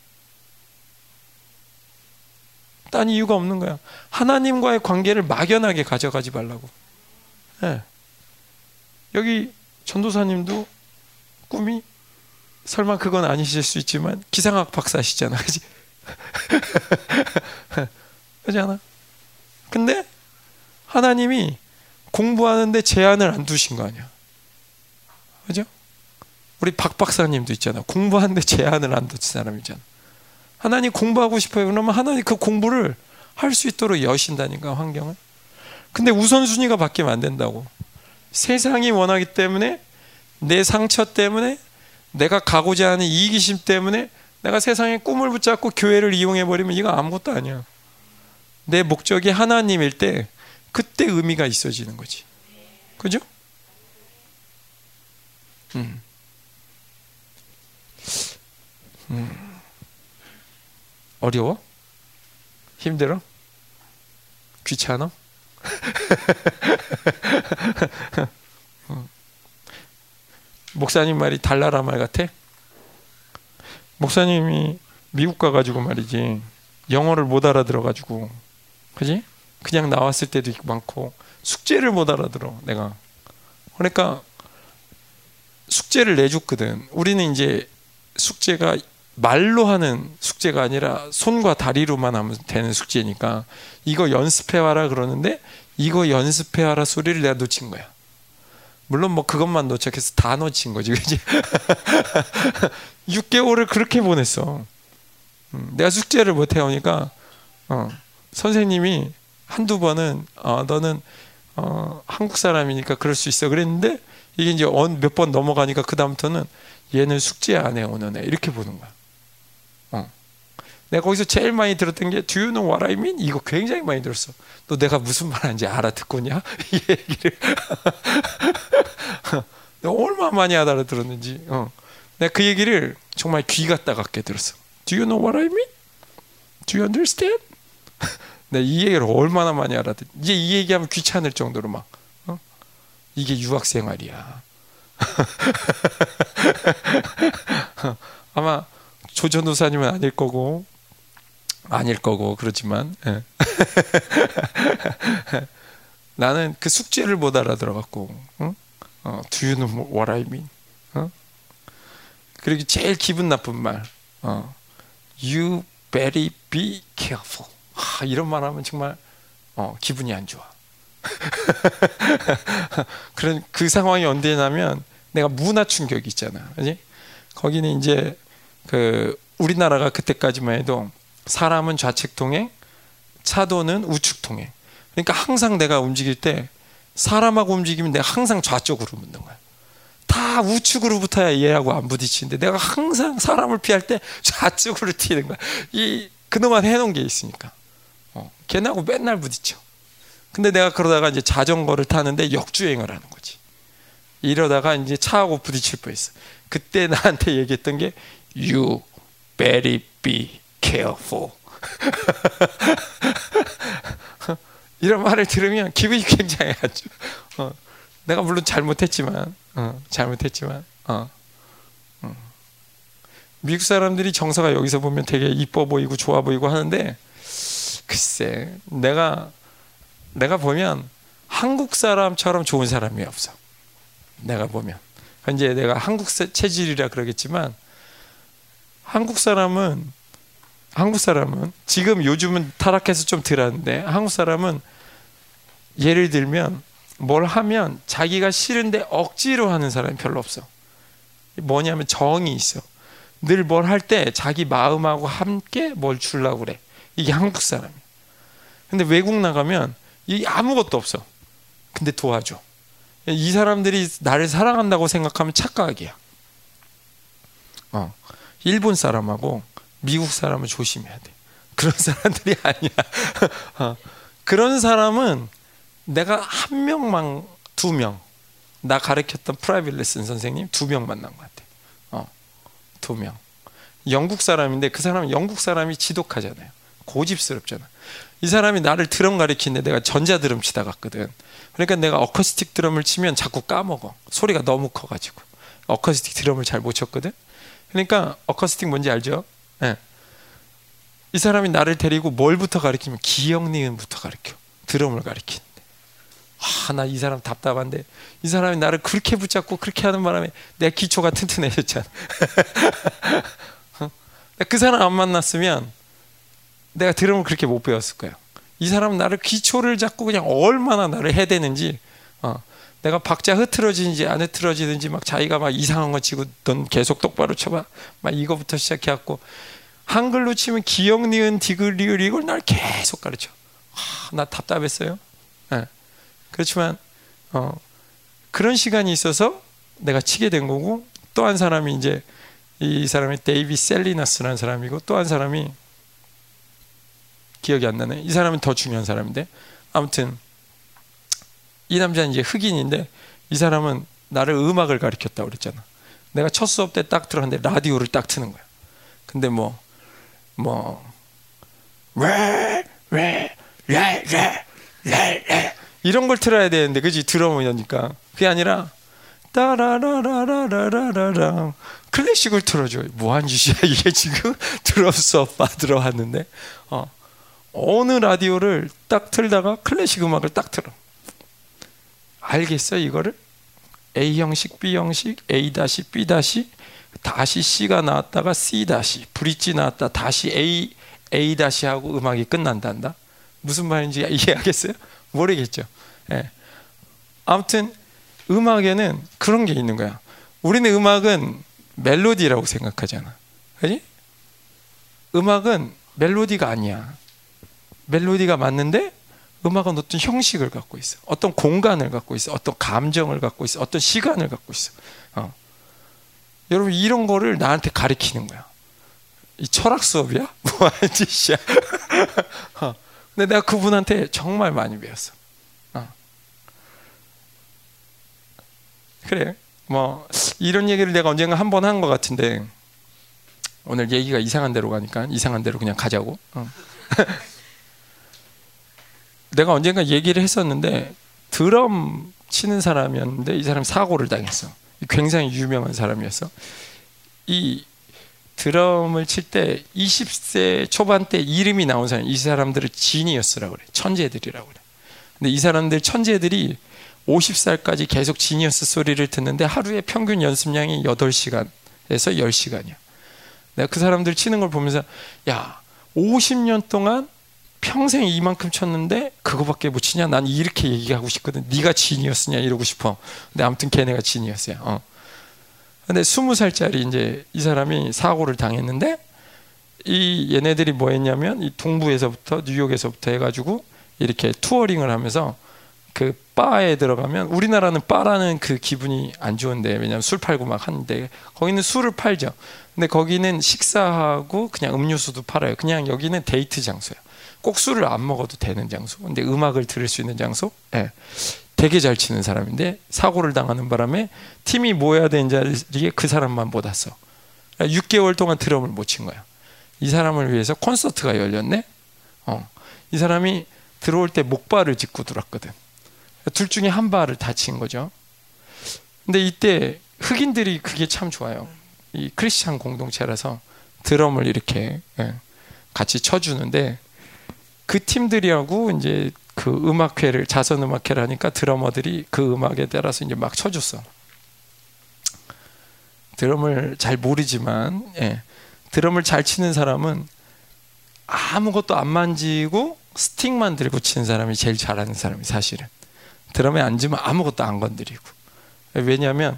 딴 이유가 없는 거야. 하나님과의 관계를 막연하게 가져가지 말라고. 네. 여기 전도사님도 꿈이 설마 그건 아니실 수 있지만 기상학 박사시잖아, 그지? 그지 않아? 근데 하나님이 공부하는데 제한을 안 두신 거 아니야, 그죠? 우리 박 박사님도 있잖아, 공부하는데 제한을 안 두신 사람이잖아. 하나님 공부하고 싶어요, 그러면 하나님 그 공부를 할 수 있도록 여신다니까 환경을. 근데 우선순위가 바뀌면 안 된다고. 세상이 원하기 때문에 내 상처 때문에 내가 가고자 하는 이기심 때문에 내가 세상에 꿈을 붙잡고 교회를 이용해 버리면 이거 아무것도 아니야. 내 목적이 하나님일 때 그때 의미가 있어지는 거지. 그죠? 음. 음. 어려워? 힘들어? 귀찮아? 목사님 말이 달나라 말 같아? 목사님이 미국 가가지고 말이지 영어를 못 알아들어 가지고 그지? 그냥 나왔을 때도 많고 숙제를 못 알아들어 내가 그러니까 숙제를 내줬거든 우리는 이제 숙제가 말로 하는 숙제가 아니라 손과 다리로만 하면 되는 숙제니까 이거 연습해 와라 그러는데 이거 연습해 와라 소리를 내가 놓친 거야 물론 뭐 그것만 놓착해서 다 놓친 거지, 그지? 6개월을 그렇게 보냈어. 음, 내가 숙제를 못 해오니까 어, 선생님이 한두 번은 어, 너는 어, 한국 사람이니까 그럴 수 있어 그랬는데 이게 이제 몇 번 넘어가니까 그 다음부터는 얘는 숙제 안 해 오는 애 이렇게 보는 거야. 내가 거기서 제일 많이 들었던 게 Do you know what I mean? 이거 굉장히 많이 들었어. 너 내가 무슨 말하는지 알아듣고냐? 이 얘기를 내가 얼마나 많이 알아들었는지 어. 내가 그 얘기를 정말 귀가 따갑게 들었어. Do you know what I mean? Do you understand? 내가 이 얘기를 얼마나 많이 알아듣. 이제 이 얘기하면 귀찮을 정도로 막 어? 이게 유학 생활이야. 아마 조전도사님은 아닐 거고 아닐 거고 그렇지만 예. 나는 그 숙제를 못 알아들어갖고 응? 어, what? 어? 그리고 제일 기분 나쁜 말 어, You better be careful 하, 이런 말 하면 정말 어, 기분이 안 좋아 그런 그 상황이 언제냐면 내가 문화 충격이 있잖아 그지? 거기는 이제 그 우리나라가 그때까지만 해도 사람은 좌측 통행, 차도는 우측 통행. 그러니까 항상 내가 움직일 때 사람하고 움직이면 내가 항상 좌쪽으로 묻는 거야. 다 우측으로 붙어야 얘하고 안 부딪히는데 내가 항상 사람을 피할 때 좌측으로 튀는 거야. 이 그동안 해놓은 게 있으니까. 어, 걔네하고 맨날 부딪혀. 근데 내가 그러다가 이제 자전거를 타는데 역주행을 하는 거지. 이러다가 이제 차하고 부딪힐 뻔했어. 그때 나한테 얘기했던 게 You better be careful. 이런 말을 들으면 기분이 굉장히 아주 어, 내가 물론 잘못했지만 어, 잘못했지만 어, 어. 미국 사람들이 정서가 여기서 보면 되게 이뻐 보이고 좋아 보이고 하는데 글쎄 내가 내가 보면 한국 사람처럼 좋은 사람이 없어 내가 보면 이제 내가 한국 체질이라 그러겠지만 한국 사람은 한국 사람은 지금 요즘은 타락해서 좀 덜하는데 한국 사람은 예를 들면 뭘 하면 자기가 싫은데 억지로 하는 사람이 별로 없어. 뭐냐면 정이 있어. 늘 뭘 할 때 자기 마음하고 함께 뭘 주려고 그래. 이게 한국 사람이야. 근데 외국 나가면 이 아무것도 없어. 근데 도와줘. 이 사람들이 나를 사랑한다고 생각하면 착각이야. 어. 일본 사람하고 미국 사람은 조심해야 돼. 그런 사람들이 아니야. 어. 그런 사람은 내가 한 명만 두 명. 나 가르쳤던 프라이빗 레슨 선생님 두 명 만난 것 같아. 어, 두 명. 영국 사람인데 그 사람은 영국 사람이 지독하잖아요. 고집스럽잖아. 이 사람이 나를 드럼 가르치는데 내가 전자 드럼 치다 갔거든. 그러니까 내가 어쿠스틱 드럼을 치면 자꾸 까먹어. 소리가 너무 커가지고. 어쿠스틱 드럼을 잘 못 쳤거든. 그러니까 어쿠스틱 뭔지 알죠? 네. 이 사람이 나를 데리고 뭘부터 가르치면 기억 니은부터 가르쳐. 드럼을 가르치는데. 아, 나 이 사람 답답한데 이 사람이 나를 그렇게 붙잡고 그렇게 하는 바람에 내 기초가 튼튼해졌잖아. 어? 그 사람 안 만났으면 내가 드럼을 그렇게 못 배웠을 거야. 이 사람은 나를 기초를 잡고 그냥 얼마나 나를 해대는지 어. 내가 박자 흐트러지는지 안 흐트러지는지 막 자기가 막 이상한 거 치고 넌 계속 똑바로 쳐봐 막 이거부터 시작해갖고 한글로 치면 기역 니은 디귿 리을 이걸 날 계속 가르쳐 아, 나 답답했어요 네. 그렇지만 어, 그런 시간이 있어서 내가 치게 된 거고 또 한 사람이 이제 이 사람이 데이비 셀리나스라는 사람이고 또 한 사람이 기억이 안 나네. 이 사람은 더 중요한 사람인데. 아무튼 이 남자는 이제 흑인인데 이 사람은 나를 음악을 가르쳤다고 그랬잖아. 내가 첫 수업 때 딱 들었는데 라디오를 딱 트는 거야. 근데 뭐 뭐왜 이런 걸 틀어야 되는데 그지? 드럼이니까. 그게 아니라 따라라라라라라라. 클래식을 틀어줘. 뭐한 짓이야? 이게 지금? 드럼 수업 받으러 왔는데. 어 어느 라디오를 딱 틀다가 클래식 음악을 딱 틀어. 알겠어 이거를? A 형식, B 형식, A 다시, B 다시, 다시 C가 나왔다가 C 다시, 브릿지 나왔다 다시 A A 다시 하고 음악이 끝난단다. 무슨 말인지 이해하겠어요? 모르겠죠. 예. 아무튼 음악에는 그런 게 있는 거야. 우리는 음악은 멜로디라고 생각하잖아. 그지? 음악은 멜로디가 아니야. 멜로디가 맞는데 음악은 어떤 형식을 갖고 있어. 어떤 공간을 갖고 있어. 어떤 감정을 갖고 있어. 어떤 시간을 갖고 있어. 어. 여러분 이런 거를 나한테 가르치는 거야. 이 철학 수업이야? 뭐 하는 짓이야? 어. 근데 내가 그분한테 정말 많이 배웠어. 어. 그래. 뭐 이런 얘기를 내가 언젠가 한 번 한 것 같은데 오늘 얘기가 이상한 데로 가니까 이상한 데로 그냥 가자고. 어. 내가 언젠가 얘기를 했었는데 드럼 치는 사람이었는데 이 사람 사고를 당했어. 굉장히 유명한 사람이었어. 이 드럼을 칠 때 20세 초반 때 이름이 나온 사람, 이 사람들을 지니어스라고 그래. 천재들이라고 그래. 근데 이 사람들 천재들이 50살까지 계속 지니어스 소리를 듣는데 하루에 평균 연습량이 8시간에서 10시간이야. 내가 그 사람들 치는 걸 보면서 야, 50년 동안 평생 이만큼 쳤는데 그거밖에 못 치냐? 난 이렇게 얘기하고 싶거든. 네가 지니어스냐 이러고 싶어. 근데 아무튼 걔네가 genius야. 어. 근데 스무 살짜리 이제 이 사람이 사고를 당했는데 이 얘네들이 뭐 했냐면 이 동부에서부터 뉴욕에서부터 해가지고 이렇게 touring을 하면서 그 바에 들어가면 우리나라는 바라는 그 기분이 안 좋은데 왜냐면 술 팔고 막 하는데 거기는 술을 팔죠. 근데 거기는 식사하고 그냥 음료수도 팔아요. 그냥 여기는 데이트 장소야. 꼭 술을 안 먹어도 되는 장소. 근데 음악을 들을 수 있는 장소. 네. 되게 잘 치는 사람인데 사고를 당하는 바람에 팀이 모여야 되는 자리에 그 사람만 못 왔어. 6개월 동안 드럼을 못 친 거야. 이 사람을 위해서 콘서트가 열렸네. 어. 이 사람이 들어올 때 목발을 짚고 들어왔거든. 둘 중에 한 발을 다친 거죠. 근데 이때 흑인들이 그게 참 좋아요. 이 크리스찬 공동체라서 드럼을 이렇게 예, 같이 쳐주는데 그 팀들이하고 이제 그 음악회를 자선 음악회를 하니까 드러머들이 그 음악에 따라서 이제 막 쳐줬어. 드럼을 잘 모르지만 예, 드럼을 잘 치는 사람은 아무것도 안 만지고 스틱만 들고 치는 사람이 제일 잘하는 사람이 사실은 드럼에 앉으면 아무것도 안 건드리고 왜냐하면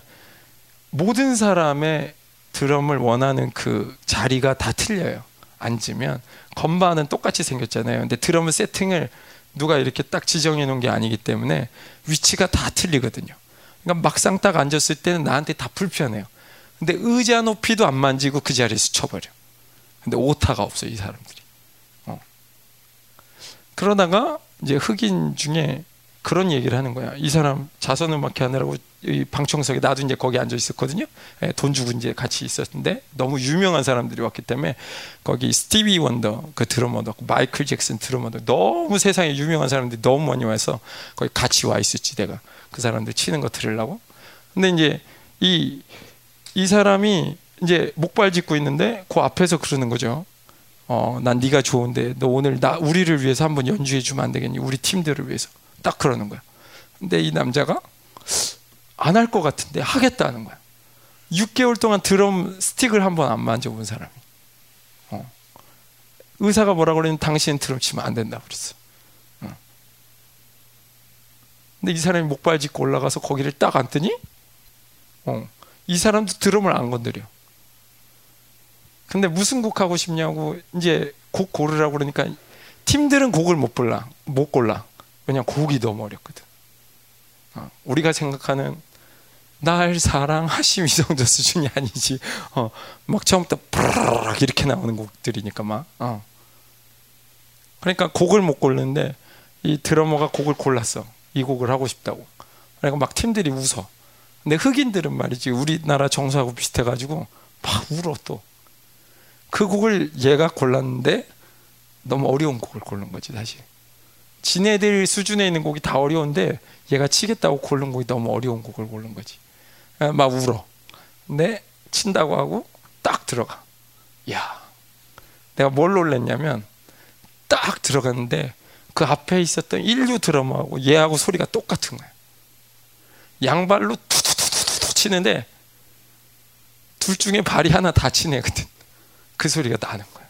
모든 사람의 드럼을 원하는 그 자리가 다 틀려요. 앉으면 건반은 똑같이 생겼잖아요. 근데 드럼 세팅을 누가 이렇게 딱 지정해 놓은 게 아니기 때문에 위치가 다 틀리거든요. 그러니까 막상 딱 앉았을 때는 나한테 다 불편해요. 근데 의자 높이도 안 만지고 그 자리에서 쳐버려. 근데 오타가 없어 이 사람들이. 어. 그러다가 이제 흑인 중에 그런 얘기를 하는 거야. 이 사람 자선 음악회 하느라고 이 방청석에 나도 이제 거기 앉아 있었거든요. 예, 돈 주고 이제 같이 있었는데 너무 유명한 사람들이 왔기 때문에 거기 스티비 원더 그 드러머도 마이클 잭슨 드러머도 너무 세상에 유명한 사람들이 너무 많이 와서 거기 같이 와 있었지 내가 그 사람들 치는 거 들으려고. 근데 이제 이 이 사람이 이제 목발 짚고 있는데 그 앞에서 그러는 거죠. 어, 난 네가 좋은데 너 오늘 나 우리를 위해서 한번 연주해 주면 안 되겠니? 우리 팀들을 위해서. 딱 그러는 거야. 근데 이 남자가 안 할 것 같은데 하겠다는 거야. 6개월 동안 드럼 스틱을 한 번 안 만져본 사람이. 어. 의사가 뭐라 그러냐면 당신 드럼 치면 안 된다 그랬어. 어. 근데 이 사람이 목발 짚고 올라가서 거기를 딱 앉더니 어. 이 사람도 드럼을 안 건드려. 근데 무슨 곡 하고 싶냐고 이제 곡 고르라고 그러니까 팀들은 곡을 못 골라. 못 골라. 왜냐 곡이 너무 어렵거든. 어, 우리가 생각하는 날 사랑하심 이 정도 수준이 아니지. 어, 막 처음부터 브르르 이렇게 나오는 곡들이니까 막. 어. 그러니까 곡을 못 고르는데 이 드러머가 곡을 골랐어. 이 곡을 하고 싶다고. 그러니까 막 팀들이 웃어. 근데 흑인들은 말이지 우리나라 정서하고 비슷해가지고 막 울어 또. 그 곡을 얘가 골랐는데 너무 어려운 곡을 고른 거지 사실. 지네들 수준에 있는 곡이 다 어려운데 얘가 치겠다고 고른 곡이 너무 어려운 곡을 고른 거지. 아, 막 울어. 근데 친다고 하고 딱 들어가. 야, 내가 뭘 놀랬냐면 딱 들어갔는데 그 앞에 있었던 인류 드러머하고 얘하고 소리가 똑같은 거야. 양발로 투투투투투 치는데 둘 중에 발이 하나 다치네 그때 그 소리가 나는 거야.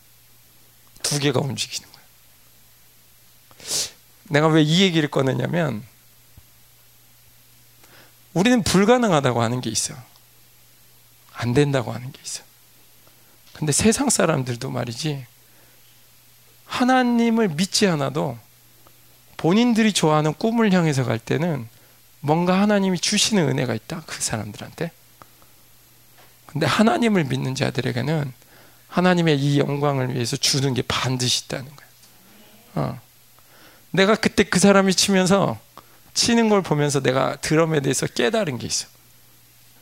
두 개가 움직이는 거야. 내가 왜 이 얘기를 꺼내냐면 우리는 불가능하다고 하는 게 있어. 안 된다고 하는 게 있어. 근데 세상 사람들도 말이지 하나님을 믿지 않아도 본인들이 좋아하는 꿈을 향해서 갈 때는 뭔가 하나님이 주시는 은혜가 있다. 그 사람들한테. 근데 하나님을 믿는 자들에게는 하나님의 이 영광을 위해서 주는 게 반드시 있다는 거야. 어. 내가 그때 그 사람이 치면서 치는 걸 보면서 내가 드럼에 대해서 깨달은 게 있어.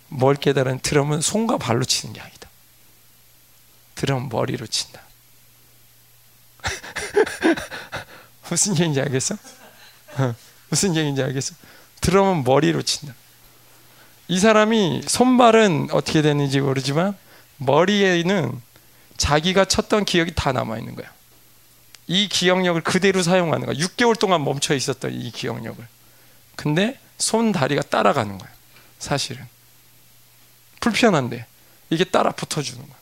뭘 깨달은? 드럼은 손과 발로 치는 게 아니다. 드럼 머리로 친다. 무슨 얘기인지 알겠어? 어, 무슨 얘기인지 알겠어? 드럼은 머리로 친다. 이 사람이 손발은 어떻게 됐는지 모르지만 머리에는 자기가 쳤던 기억이 다 남아 있는 거야. 이 기억력을 그대로 사용하는 거야. 6개월 동안 멈춰 있었던 이 기억력을. 근데 손 다리가 따라가는 거야. 사실은 불편한데 이게 따라 붙어주는 거야.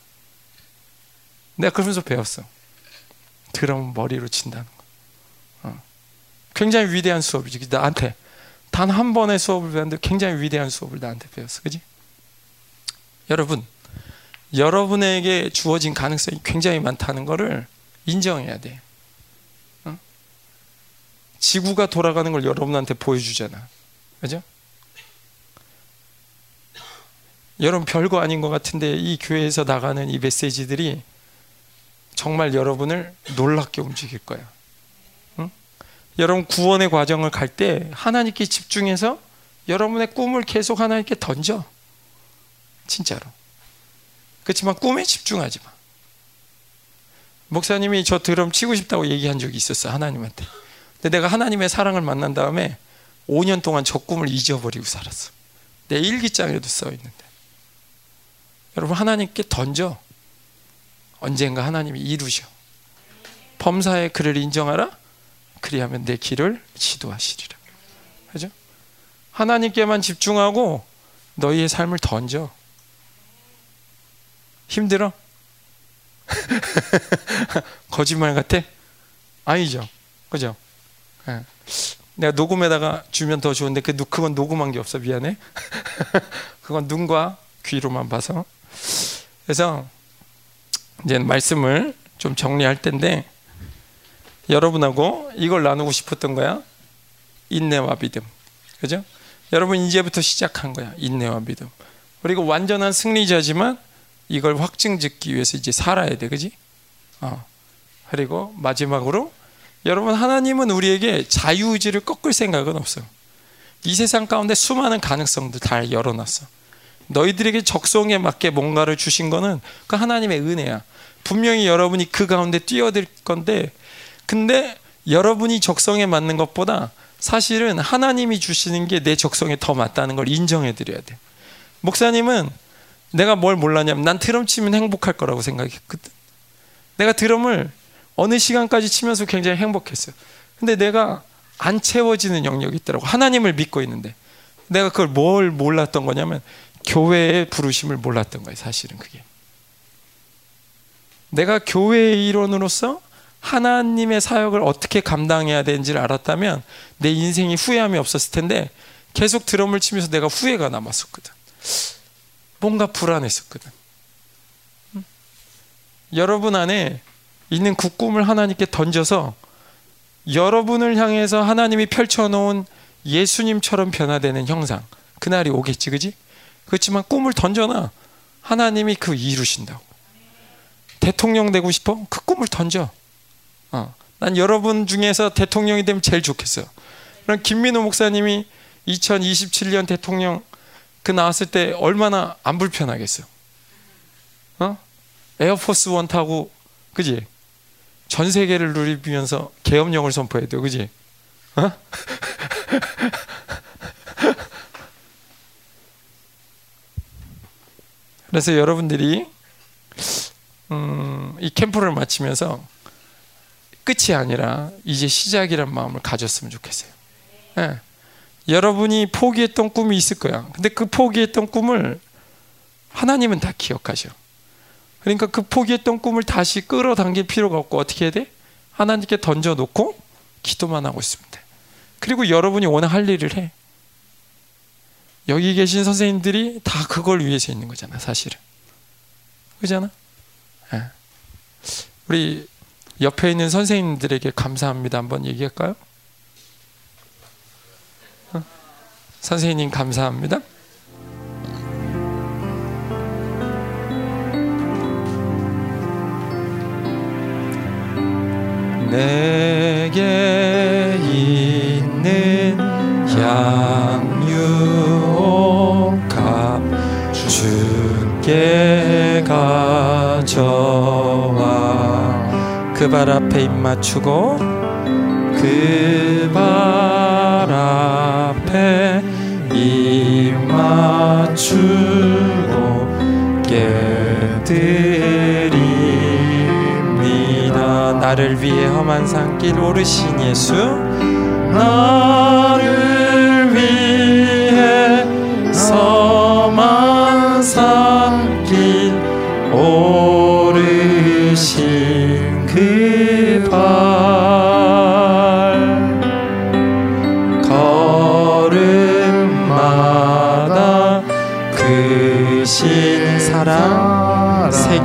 내가 그러면서 배웠어. 드럼 머리로 친다는 거. 어. 굉장히 위대한 수업이지. 나한테 단 한 번의 수업을 배웠는데 굉장히 위대한 수업을 나한테 배웠어. 그지? 여러분, 여러분에게 주어진 가능성이 굉장히 많다는 것을 인정해야 돼. 어? 지구가 돌아가는 걸 여러분한테 보여주잖아. 그죠? 여러분 별거 아닌 것 같은데 이 교회에서 나가는 이 메시지들이 정말 여러분을 놀랍게 움직일 거야. 응? 여러분 구원의 과정을 갈 때 하나님께 집중해서 여러분의 꿈을 계속 하나님께 던져. 진짜로. 그렇지만 꿈에 집중하지 마. 목사님이 저 드럼 치고 싶다고 얘기한 적이 있었어 하나님한테. 근데 내가 하나님의 사랑을 만난 다음에 5년 동안 저 꿈을 잊어버리고 살았어. 내 일기장에도 써 있는데. 여러분 하나님께 던져. 언젠가 하나님이 이루셔. 범사의 그를 인정하라. 그리하면 내 길을 지도하시리라. 그죠? 하나님께만 집중하고 너희의 삶을 던져. 힘들어? 거짓말 같아? 아니죠. 그죠? 네. 내가 녹음에다가 주면 더 좋은데 그 그건 녹음한 게 없어 미안해. 그건 눈과 귀로만 봐서. 그래서 이제 말씀을 좀 정리할 텐데 여러분하고 이걸 나누고 싶었던 거야. 인내와 믿음. 그죠? 여러분 이제부터 시작한 거야. 인내와 믿음. 그리고 완전한 승리자지만 이걸 확증 짓기 위해서 이제 살아야 돼. 그지? 어. 그리고 마지막으로 여러분 하나님은 우리에게 자유의지를 꺾을 생각은 없어. 이 세상 가운데 수많은 가능성들 다 열어놨어. 너희들에게 적성에 맞게 뭔가를 주신 거는 그 하나님의 은혜야. 분명히 여러분이 그 가운데 뛰어들 건데 근데 여러분이 적성에 맞는 것보다 사실은 하나님이 주시는 게 내 적성에 더 맞다는 걸 인정해 드려야 돼. 목사님은 내가 뭘 몰랐냐면 난 드럼 치면 행복할 거라고 생각했거든. 내가 드럼을 어느 시간까지 치면서 굉장히 행복했어요. 근데 내가 안 채워지는 영역이 있더라고. 하나님을 믿고 있는데. 내가 그걸 뭘 몰랐던 거냐면 교회의 부르심을 몰랐던 거예요. 사실은 그게. 내가 교회의 일원으로서 하나님의 사역을 어떻게 감당해야 되는지를 알았다면 내 인생이 후회함이 없었을 텐데 계속 드럼을 치면서 내가 후회가 남았었거든. 뭔가 불안했었거든. 여러분 안에 있는 그 꿈을 하나님께 던져서 여러분을 향해서 하나님이 펼쳐놓은 예수님처럼 변화되는 형상 그날이 오겠지 그지? 그렇지만 꿈을 던져놔 하나님이 그 이루신다고 대통령 되고 싶어? 그 꿈을 던져 어. 난 여러분 중에서 대통령이 되면 제일 좋겠어요. 그럼 김민호 목사님이 2027년 대통령 그 나왔을 때 얼마나 안 불편하겠어. 어? 에어포스 원 타고 그지? 전 세계를 누리면서 계엄령을 선포해야 돼, 그지? 어? 그래서 여러분들이 음, 이 캠프를 마치면서 끝이 아니라 이제 시작이란 마음을 가졌으면 좋겠어요. 네. 여러분이 포기했던 꿈이 있을 거야. 근데 그 포기했던 꿈을 하나님은 다 기억하셔. 그러니까 그 포기했던 꿈을 다시 끌어당길 필요가 없고 어떻게 해야 돼? 하나님께 던져놓고 기도만 하고 돼. 그리고 여러분이 원하 할 일을 해. 여기 계신 선생님들이 다 그걸 위해서 있는 거잖아, 사실은. 그잖아? 네. 우리 옆에 있는 선생님들에게 감사합니다. 한번 얘기할까요? 어? 선생님 감사합니다. 그 발 앞에 입 맞추고 그 발 앞에 입 맞추고 깨드립니다. 나를 위해 험한 산길 오르신 예수 나를 위해 험한 산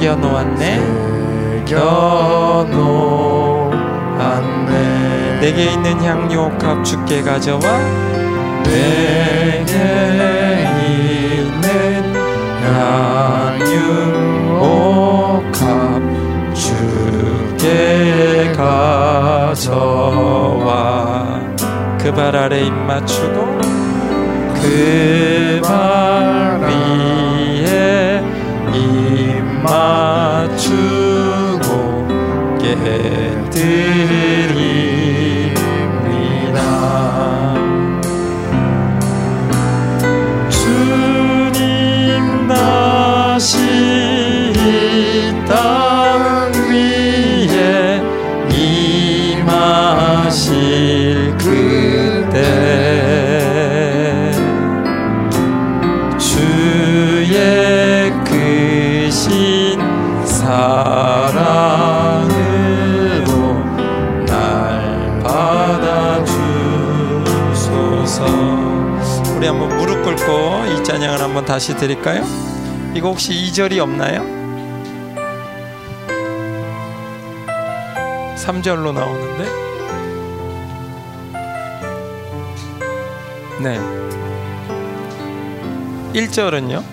새겨 놓았네. 새겨 놓았네. 내게 있는 향유옥합 주께 가져와. 내게 있는 향유옥합 주께 가져와. 그 발 아래 입 맞추고 그발 위에 입 맞추고 깨드립 한번 무릎 꿇고 이 찬양을 한번 다시 드릴까요? 이거 혹시 2절이 없나요? 3절로 나오는데 네 1절은요?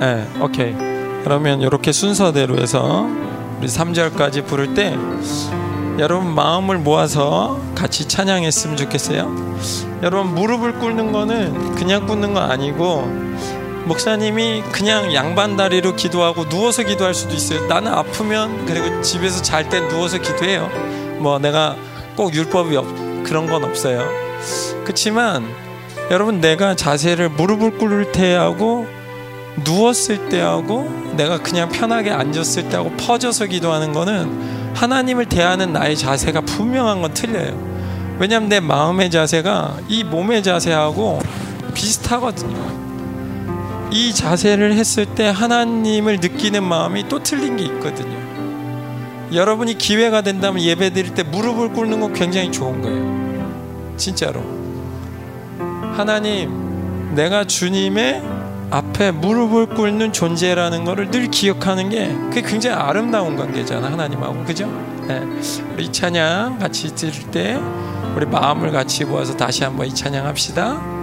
네 오케이 그러면 이렇게 순서대로 해서 우리 3절까지 부를 때 여러분 마음을 모아서 같이 찬양했으면 좋겠어요 여러분 무릎을 꿇는 거는 그냥 꿇는 거 아니고 목사님이 그냥 양반 다리로 기도하고 누워서 기도할 수도 있어요. 나는 아프면 그리고 집에서 잘 때 누워서 기도해요. 뭐 내가 꼭 율법이 없, 그런 건 없어요. 그렇지만 여러분 내가 자세를 무릎을 꿇을 때 하고 누웠을 때 하고 내가 그냥 편하게 앉았을 때 하고 퍼져서 기도하는 거는 하나님을 대하는 나의 자세가 분명한 건 틀려요. 왜냐하면 내 마음의 자세가 이 몸의 자세하고 비슷하거든요. 이 자세를 했을 때 하나님을 느끼는 마음이 또 틀린 게 있거든요. 여러분이 기회가 된다면 예배 드릴 때 무릎을 꿇는 건 굉장히 좋은 거예요. 진짜로. 하나님, 내가 주님의 앞에 무릎을 꿇는 존재라는 것을 늘 기억하는 게 그게 굉장히 아름다운 관계잖아 하나님하고 그죠? 네. 이 찬양 같이 들을 때 우리 마음을 같이 모아서 다시 한번 이 찬양 합시다.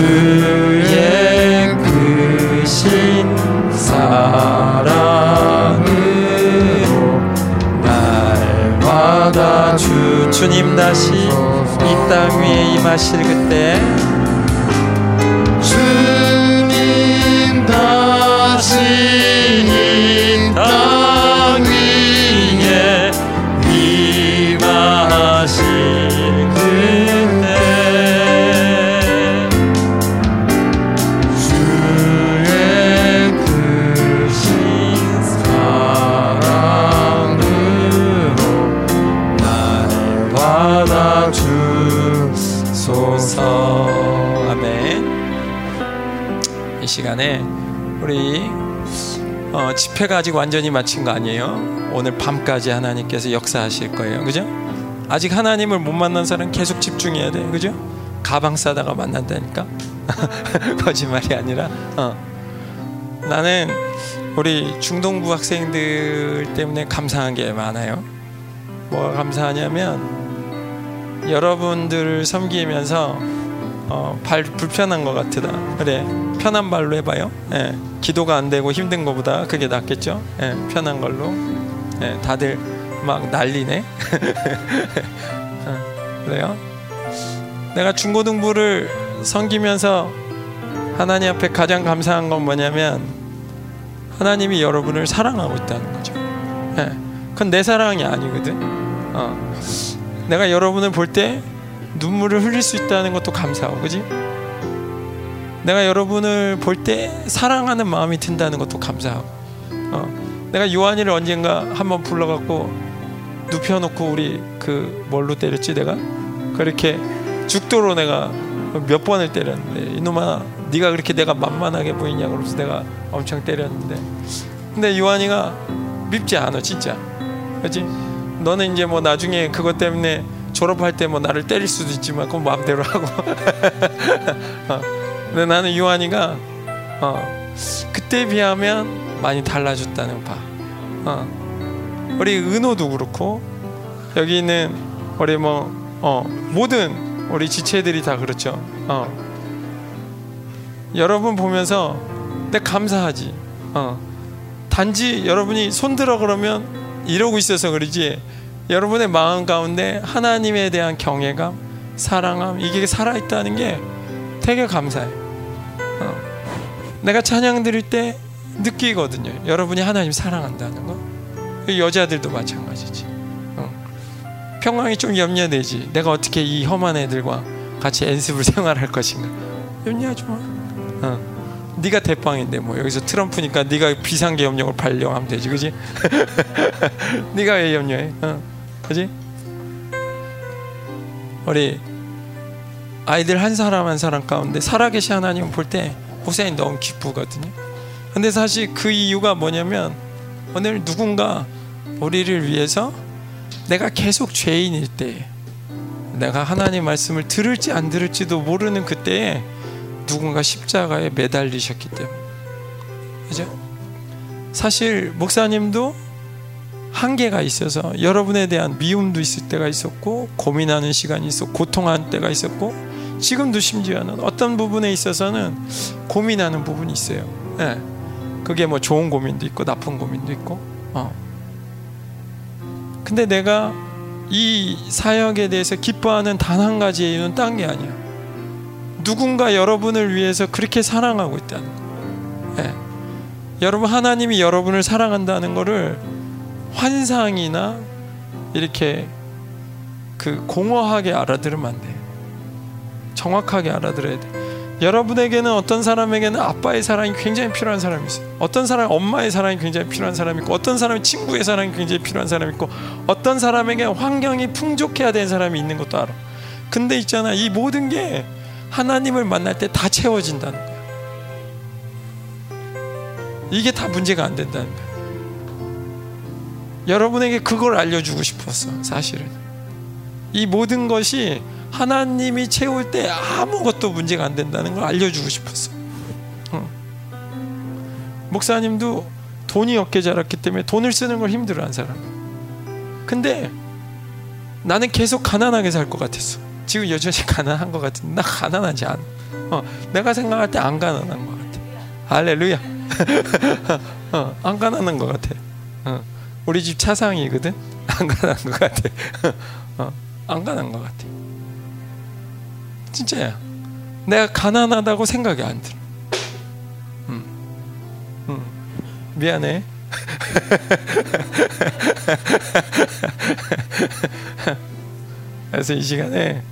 그의 크신 사랑으로 날마다 주 주님 다시 이 땅 위에 임하실 그때 어, 집회가 아직 완전히 마친 거 아니에요? 오늘 밤까지 하나님께서 역사하실 거예요. 그죠? 아직 하나님을 못 만난 사람 계속 집중해야 돼. 그죠? 가방 싸다가 만난다니까. 거짓말이 아니라. 어. 나는 우리 중동부 학생들 때문에 감사한 게 많아요. 뭐가 감사하냐면 여러분들을 섬기면서 어, 발 불편한 것 같으다. 그래 편한 발로 해봐요. 예, 기도가 안 되고 힘든 것보다 그게 낫겠죠. 예, 편한 걸로. 예, 다들 막 난리네. 어, 그래요. 내가 중고등부를 섬기면서 하나님 앞에 가장 감사한 건 뭐냐면 하나님이 여러분을 사랑하고 있다는 거죠. 예, 그건 내 사랑이 아니거든. 어, 내가 여러분을 볼 때 눈물을 흘릴 수 있다는 것도 감사하고, 그지? 내가 여러분을 볼 때 사랑하는 마음이 든다는 것도 감사하고, 어, 내가 요한이를 언젠가 한번 불러갖고 눕혀놓고 우리 그 뭘로 때렸지 내가? 그렇게 죽도록 내가 몇 번을 때렸는데 이놈아 네가 그렇게 내가 만만하게 보이냐 그러면서 내가 엄청 때렸는데. 근데 요한이가 밉지 않아 진짜. 그렇지 너는 이제 뭐 나중에 그것 때문에 졸업할 때 뭐 나를 때릴 수도 있지만 그건 마음대로 하고. 어. 근데 나는 요한이가 어, 그때 비하면 많이 달라졌다는 봐 어. 우리 은호도 그렇고 여기 있는 우리 뭐 어, 모든 우리 지체들이 다 그렇죠. 어. 여러분 보면서 내 감사하지. 어. 단지 여러분이 손들어 그러면 이러고 있어서 그러지. 여러분의 마음 가운데 하나님에 대한 경외감, 사랑함 이게 살아 있다는 게 되게 감사해. 어. 내가 찬양 드릴 때 느끼거든요. 여러분이 하나님 사랑한다는 거. 여자들도 마찬가지지. 어. 평강이 좀 염려되지. 내가 어떻게 이 험한 애들과 같이 연습을 생활할 것인가. 염려하지 마. 어. 네가 대빵인데 뭐 여기서 트럼프니까 네가 비상계엄령을 발령하면 되지, 그지? 네가 왜 염려해? 어. 그지? 우리 아이들 한 사람 한 사람 가운데 살아계신 하나님 볼때 목사님 너무 기쁘거든요. 근데 사실 그 이유가 뭐냐면 오늘 누군가 우리를 위해서 내가 계속 죄인일 때 내가 하나님 말씀을 들을지 안 들을지도 모르는 그때에 누군가 십자가에 매달리셨기 때문에 그죠? 사실 목사님도 한계가 있어서 여러분에 대한 미움도 있을 때가 있었고 고민하는 시간이 있었고 고통하는 때가 있었고 지금도 심지어는 어떤 부분에 있어서는 고민하는 부분이 있어요. 네. 그게 뭐 좋은 고민도 있고 나쁜 고민도 있고. 어. 근데 내가 이 사역에 대해서 기뻐하는 단 한 가지의 이유는 딴 게 아니야. 누군가 여러분을 위해서 그렇게 사랑하고 있다는 거. 네. 여러분 하나님이 여러분을 사랑한다는 거를 환상이나 이렇게 그 공허하게 알아들으면 안 돼. 정확하게 알아들어야 돼. 여러분에게는 어떤 사람에게는 아빠의 사랑이 굉장히 필요한 사람이 있어요. 어떤 사람 엄마의 사랑이 굉장히 필요한 사람이 있고 어떤 사람은 친구의 사랑이 굉장히 필요한 사람이 있고 어떤 사람에게 환경이 풍족해야 되는 사람이 있는 것도 알아. 근데 있잖아. 이 모든 게 하나님을 만날 때 다 채워진다는 거야. 이게 다 문제가 안 된다는 거야. 여러분에게 그걸 알려주고 싶었어. 사실은. 이 모든 것이 하나님이 채울 때 아무것도 문제가 안 된다는 걸 알려주고 싶었어. 어. 목사님도 돈이 없게 자랐기 때문에 돈을 쓰는 걸 힘들어한 사람. 근데 나는 계속 가난하게 살 것 같았어. 지금 여전히 가난한 것 같은데 나 가난하지 않아. 어, 내가 생각할 때 안 가난한 것 같아. 할렐루야. 어, 안 가난한 것 같아. 어, 우리 집 차상이거든. 안 가난한 것 같아. 어, 안 가는 것 같아. 진짜야. 내가 가난하다고 생각이 안 들어. 음. 음. 미안해. 그래서 이 시간에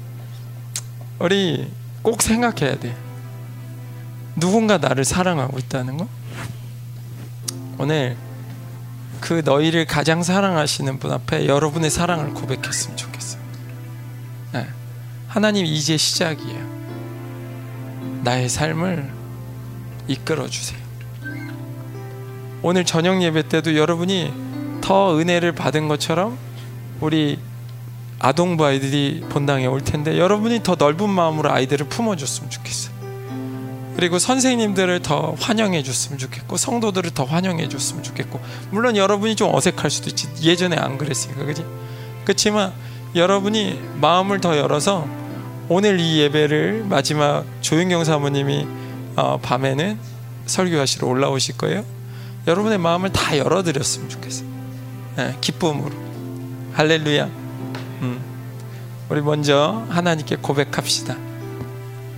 우리 꼭 생각해야 돼. 누군가 나를 사랑하고 있다는 거. 오늘 그 너희를 가장 사랑하시는 분 앞에 여러분의 사랑을 고백했으면 좋겠어요. 네. 하나님 이제 시작이에요. 나의 삶을 이끌어 주세요. 오늘 저녁 예배 때도 여러분이 더 은혜를 받은 것처럼 우리 아동부 아이들이 본당에 올 텐데 여러분이 더 넓은 마음으로 아이들을 품어줬으면 좋겠어요. 그리고 선생님들을 더 환영해 줬으면 좋겠고 성도들을 더 환영해 줬으면 좋겠고 물론 여러분이 좀 어색할 수도 있지 예전에 안 그랬으니까 그지 그렇지만 여러분이 마음을 더 열어서 오늘 이 예배를 마지막 조윤경 사모님이 어, 밤에는 설교하시러 올라오실 거예요 여러분의 마음을 다 열어드렸으면 좋겠어요 네, 기쁨으로 할렐루야 음. 우리 먼저 하나님께 고백합시다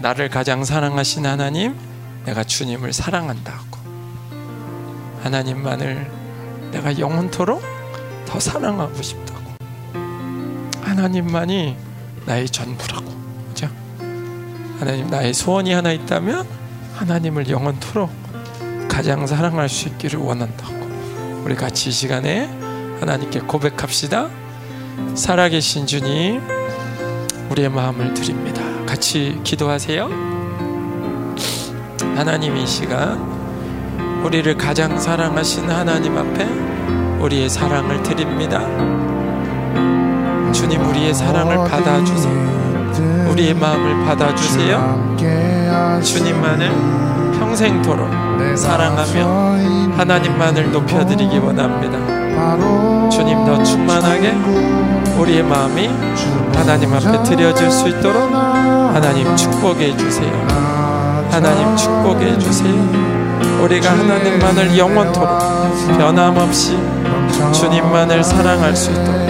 나를 가장 사랑하신 하나님, 내가 주님을 사랑한다고. 하나님만을 내가 영원토록 더 사랑하고 싶다고. 하나님만이 나의 전부라고. 하나님 나의 소원이 하나 있다면 하나님을 영원토록 가장 사랑할 수 있기를 원한다고. 우리 같이 이 시간에 하나님께 고백합시다. 살아계신 주님, 우리의 마음을 드립니다. 같이 기도하세요. 하나님 이 시간 우리를 가장 사랑하신 하나님 앞에 우리의 사랑을 드립니다. 주님 우리의 사랑을 받아주세요. 우리의 마음을 받아주세요. 주님만을 평생토록 사랑하며 하나님만을 높여드리기 원합니다. 주님 더 충만하게 우리의 마음이 하나님 앞에 드려질 수 있도록 하나님 축복해 주세요. 하나님 축복해 주세요. 우리가 하나님만을 영원토록 변함없이 주님만을 사랑할 수 있도록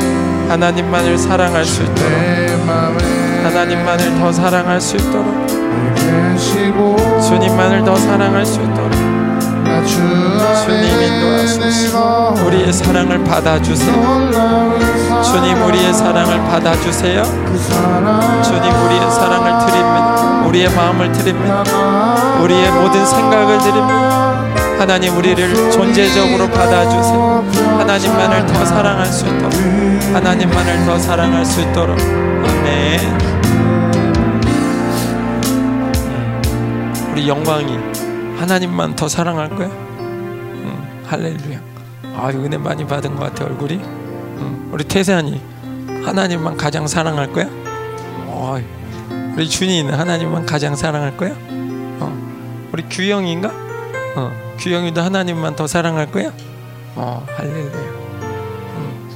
하나님만을 사랑할 수 있도록 하나님만을 더 사랑할 수 있도록. 주님만을 더 사랑할 수 있도록. 주님 인도하소서 우리의 사랑을 받아주세요. 주님 우리의 사랑을 받아주세요. 주님 우리의 사랑을 드립니다. 우리의 마음을 드립니다. 우리의 모든 생각을 드립니다 하나님 우리를 존재적으로 받아주세요 하나님만을 더 사랑할 수 있도록 하나님만을 더 사랑할 수 있도록 아멘 우리 영광이 하나님만 더 사랑할 거야? 응, 할렐루야. 아, 은혜 많이 받은 것 같아 얼굴이. 응, 우리 태세안이 하나님만 가장 사랑할 거야? 어, 우리 준이는 하나님만 가장 사랑할 거야? 어, 우리 규영인가? 어, 규영이도 하나님만 더 사랑할 거야? 어, 할렐루야. 응,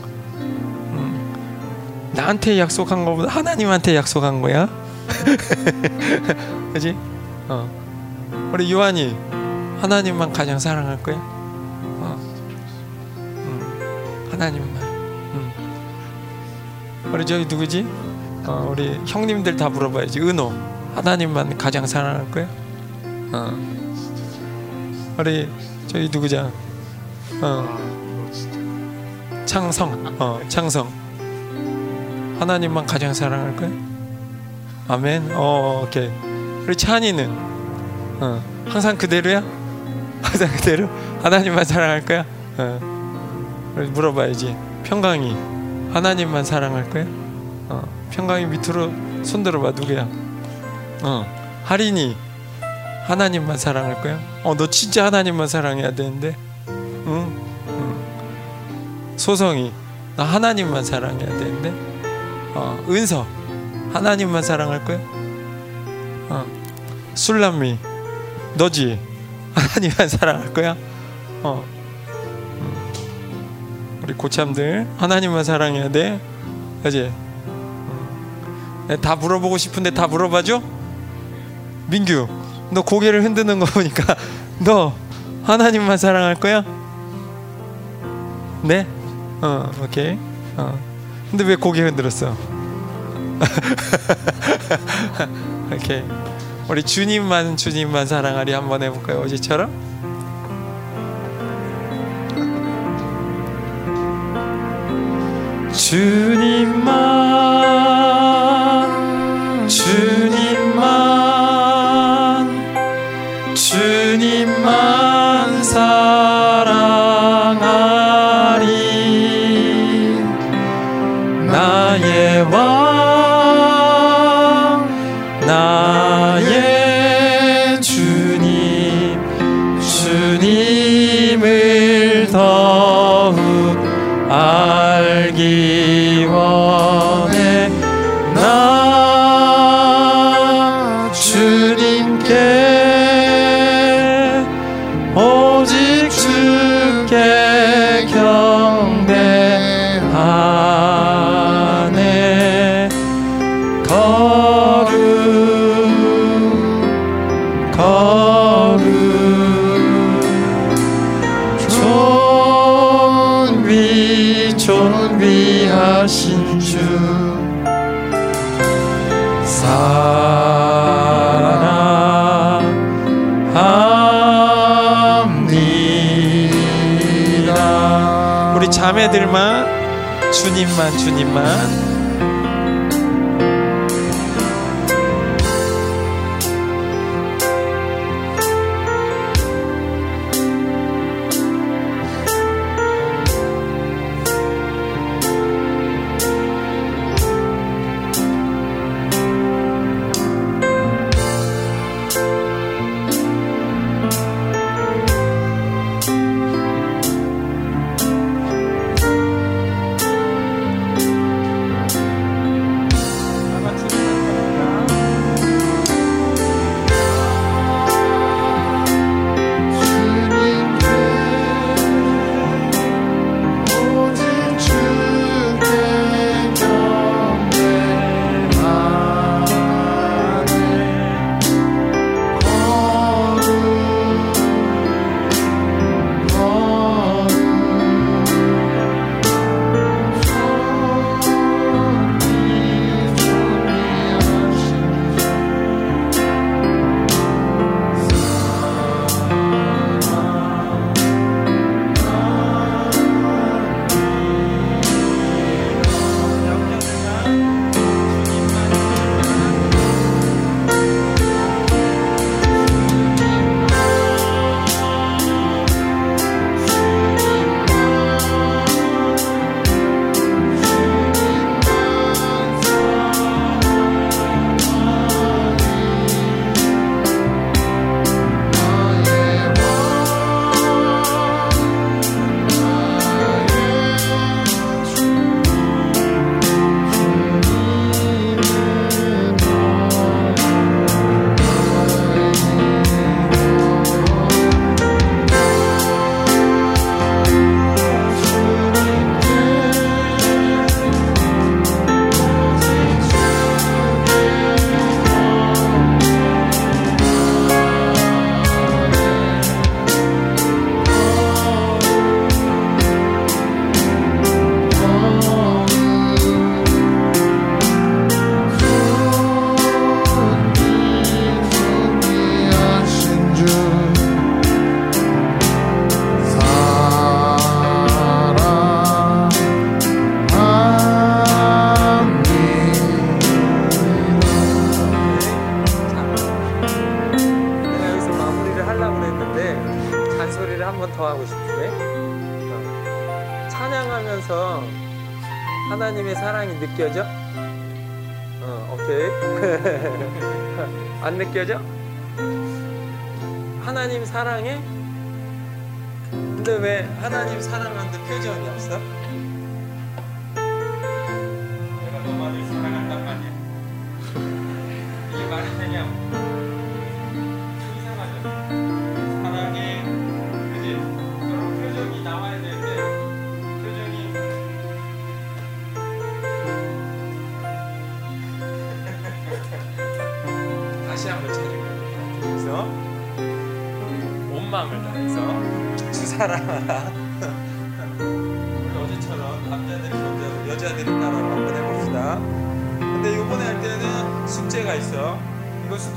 응. 나한테 약속한 것보다 하나님한테 약속한 거야? 그지? 어. 우리 요한이 하나님만 가장 사랑할 거야? 어. 음. 하나님만. 음. 우리 저기 누구지? 어, 우리 형님들 다 물어봐야지. 은호 하나님만 가장 사랑할 거야? 어. 우리 저기 누구자? 어. 창성. 어, 창성. 하나님만 가장 사랑할 거야? 아멘. 어, 오케이. 우리 찬이는 어, 항상 그대로야? 항상 그대로? 하나님만 사랑할 거야? 어. 물어봐야지. 평강이 하나님만 사랑할 거야? 어. 평강이 밑으로 손 들어봐 누구야? 어. 할인이 하나님만 사랑할 거야? 어, 너 진짜 하나님만 사랑해야 되는데, 응? 응. 소성이 나 하나님만 사랑해야 되는데, 어. 은서 하나님만 사랑할 거야? 어. 술람미 너지 하나님만 사랑할 거야. 어. 음. 우리 고참들 하나님만 사랑해야 돼. 그지? 음. 다 물어보고 싶은데 다 물어봐줘. 민규, 너 고개를 흔드는 거 보니까 너 하나님만 사랑할 거야? 네? 어, 오케이. 어. 근데 왜 고개 흔들었어? 이렇게 우리 주님만 주님만 사랑하리 한번 해볼까요? 어제처럼? 주님만 주님 자매들만 주님만 주님만 사랑해? 근데 왜 하나님 사랑하는데 표정이 없어?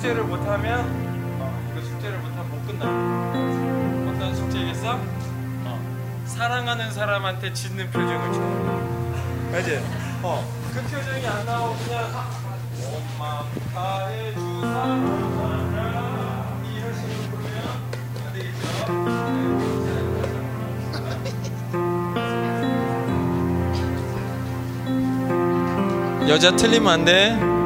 숙제를 못하면 어, 이거 숙제를 못하면 못 끝나. 어떤 숙제겠어? 어, 사랑하는 사람한테 짓는 표정을 줘. 알지? 어, 그 표정이 안 나오고 그냥 엄마 이런 식으로 안 되겠죠? 여자 틀리면 안 돼.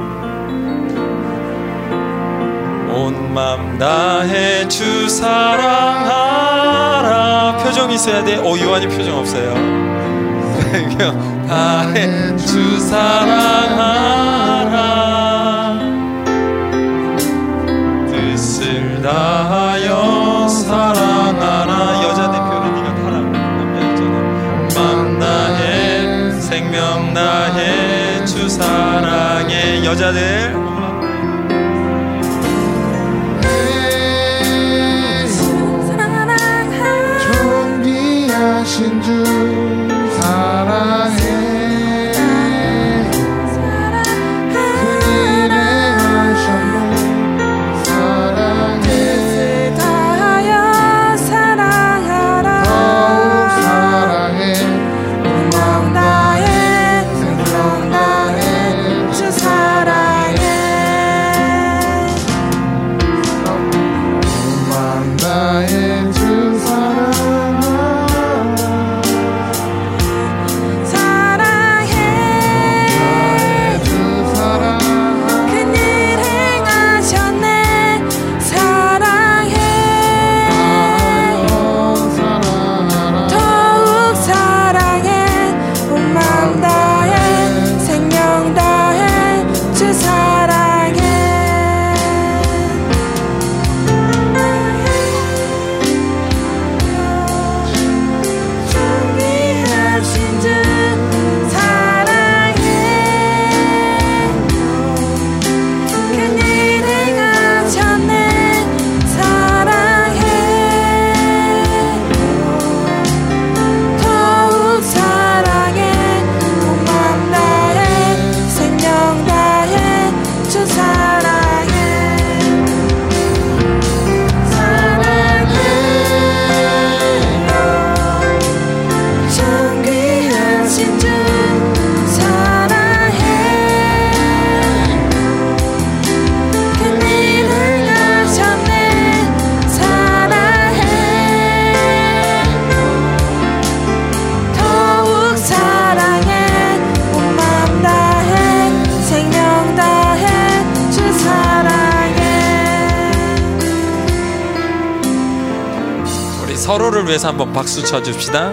맘 다해 주 사랑하라. 표정 있어야 돼. 오 요한이 표정 없어요. 다해 주 사랑하라. 뜻을 다하여 사랑하라. 여자 대표는 네가 타라 남자 있잖아. 맘 다해 생명 다해 주 사랑해 여자들 한번 박수 쳐줍시다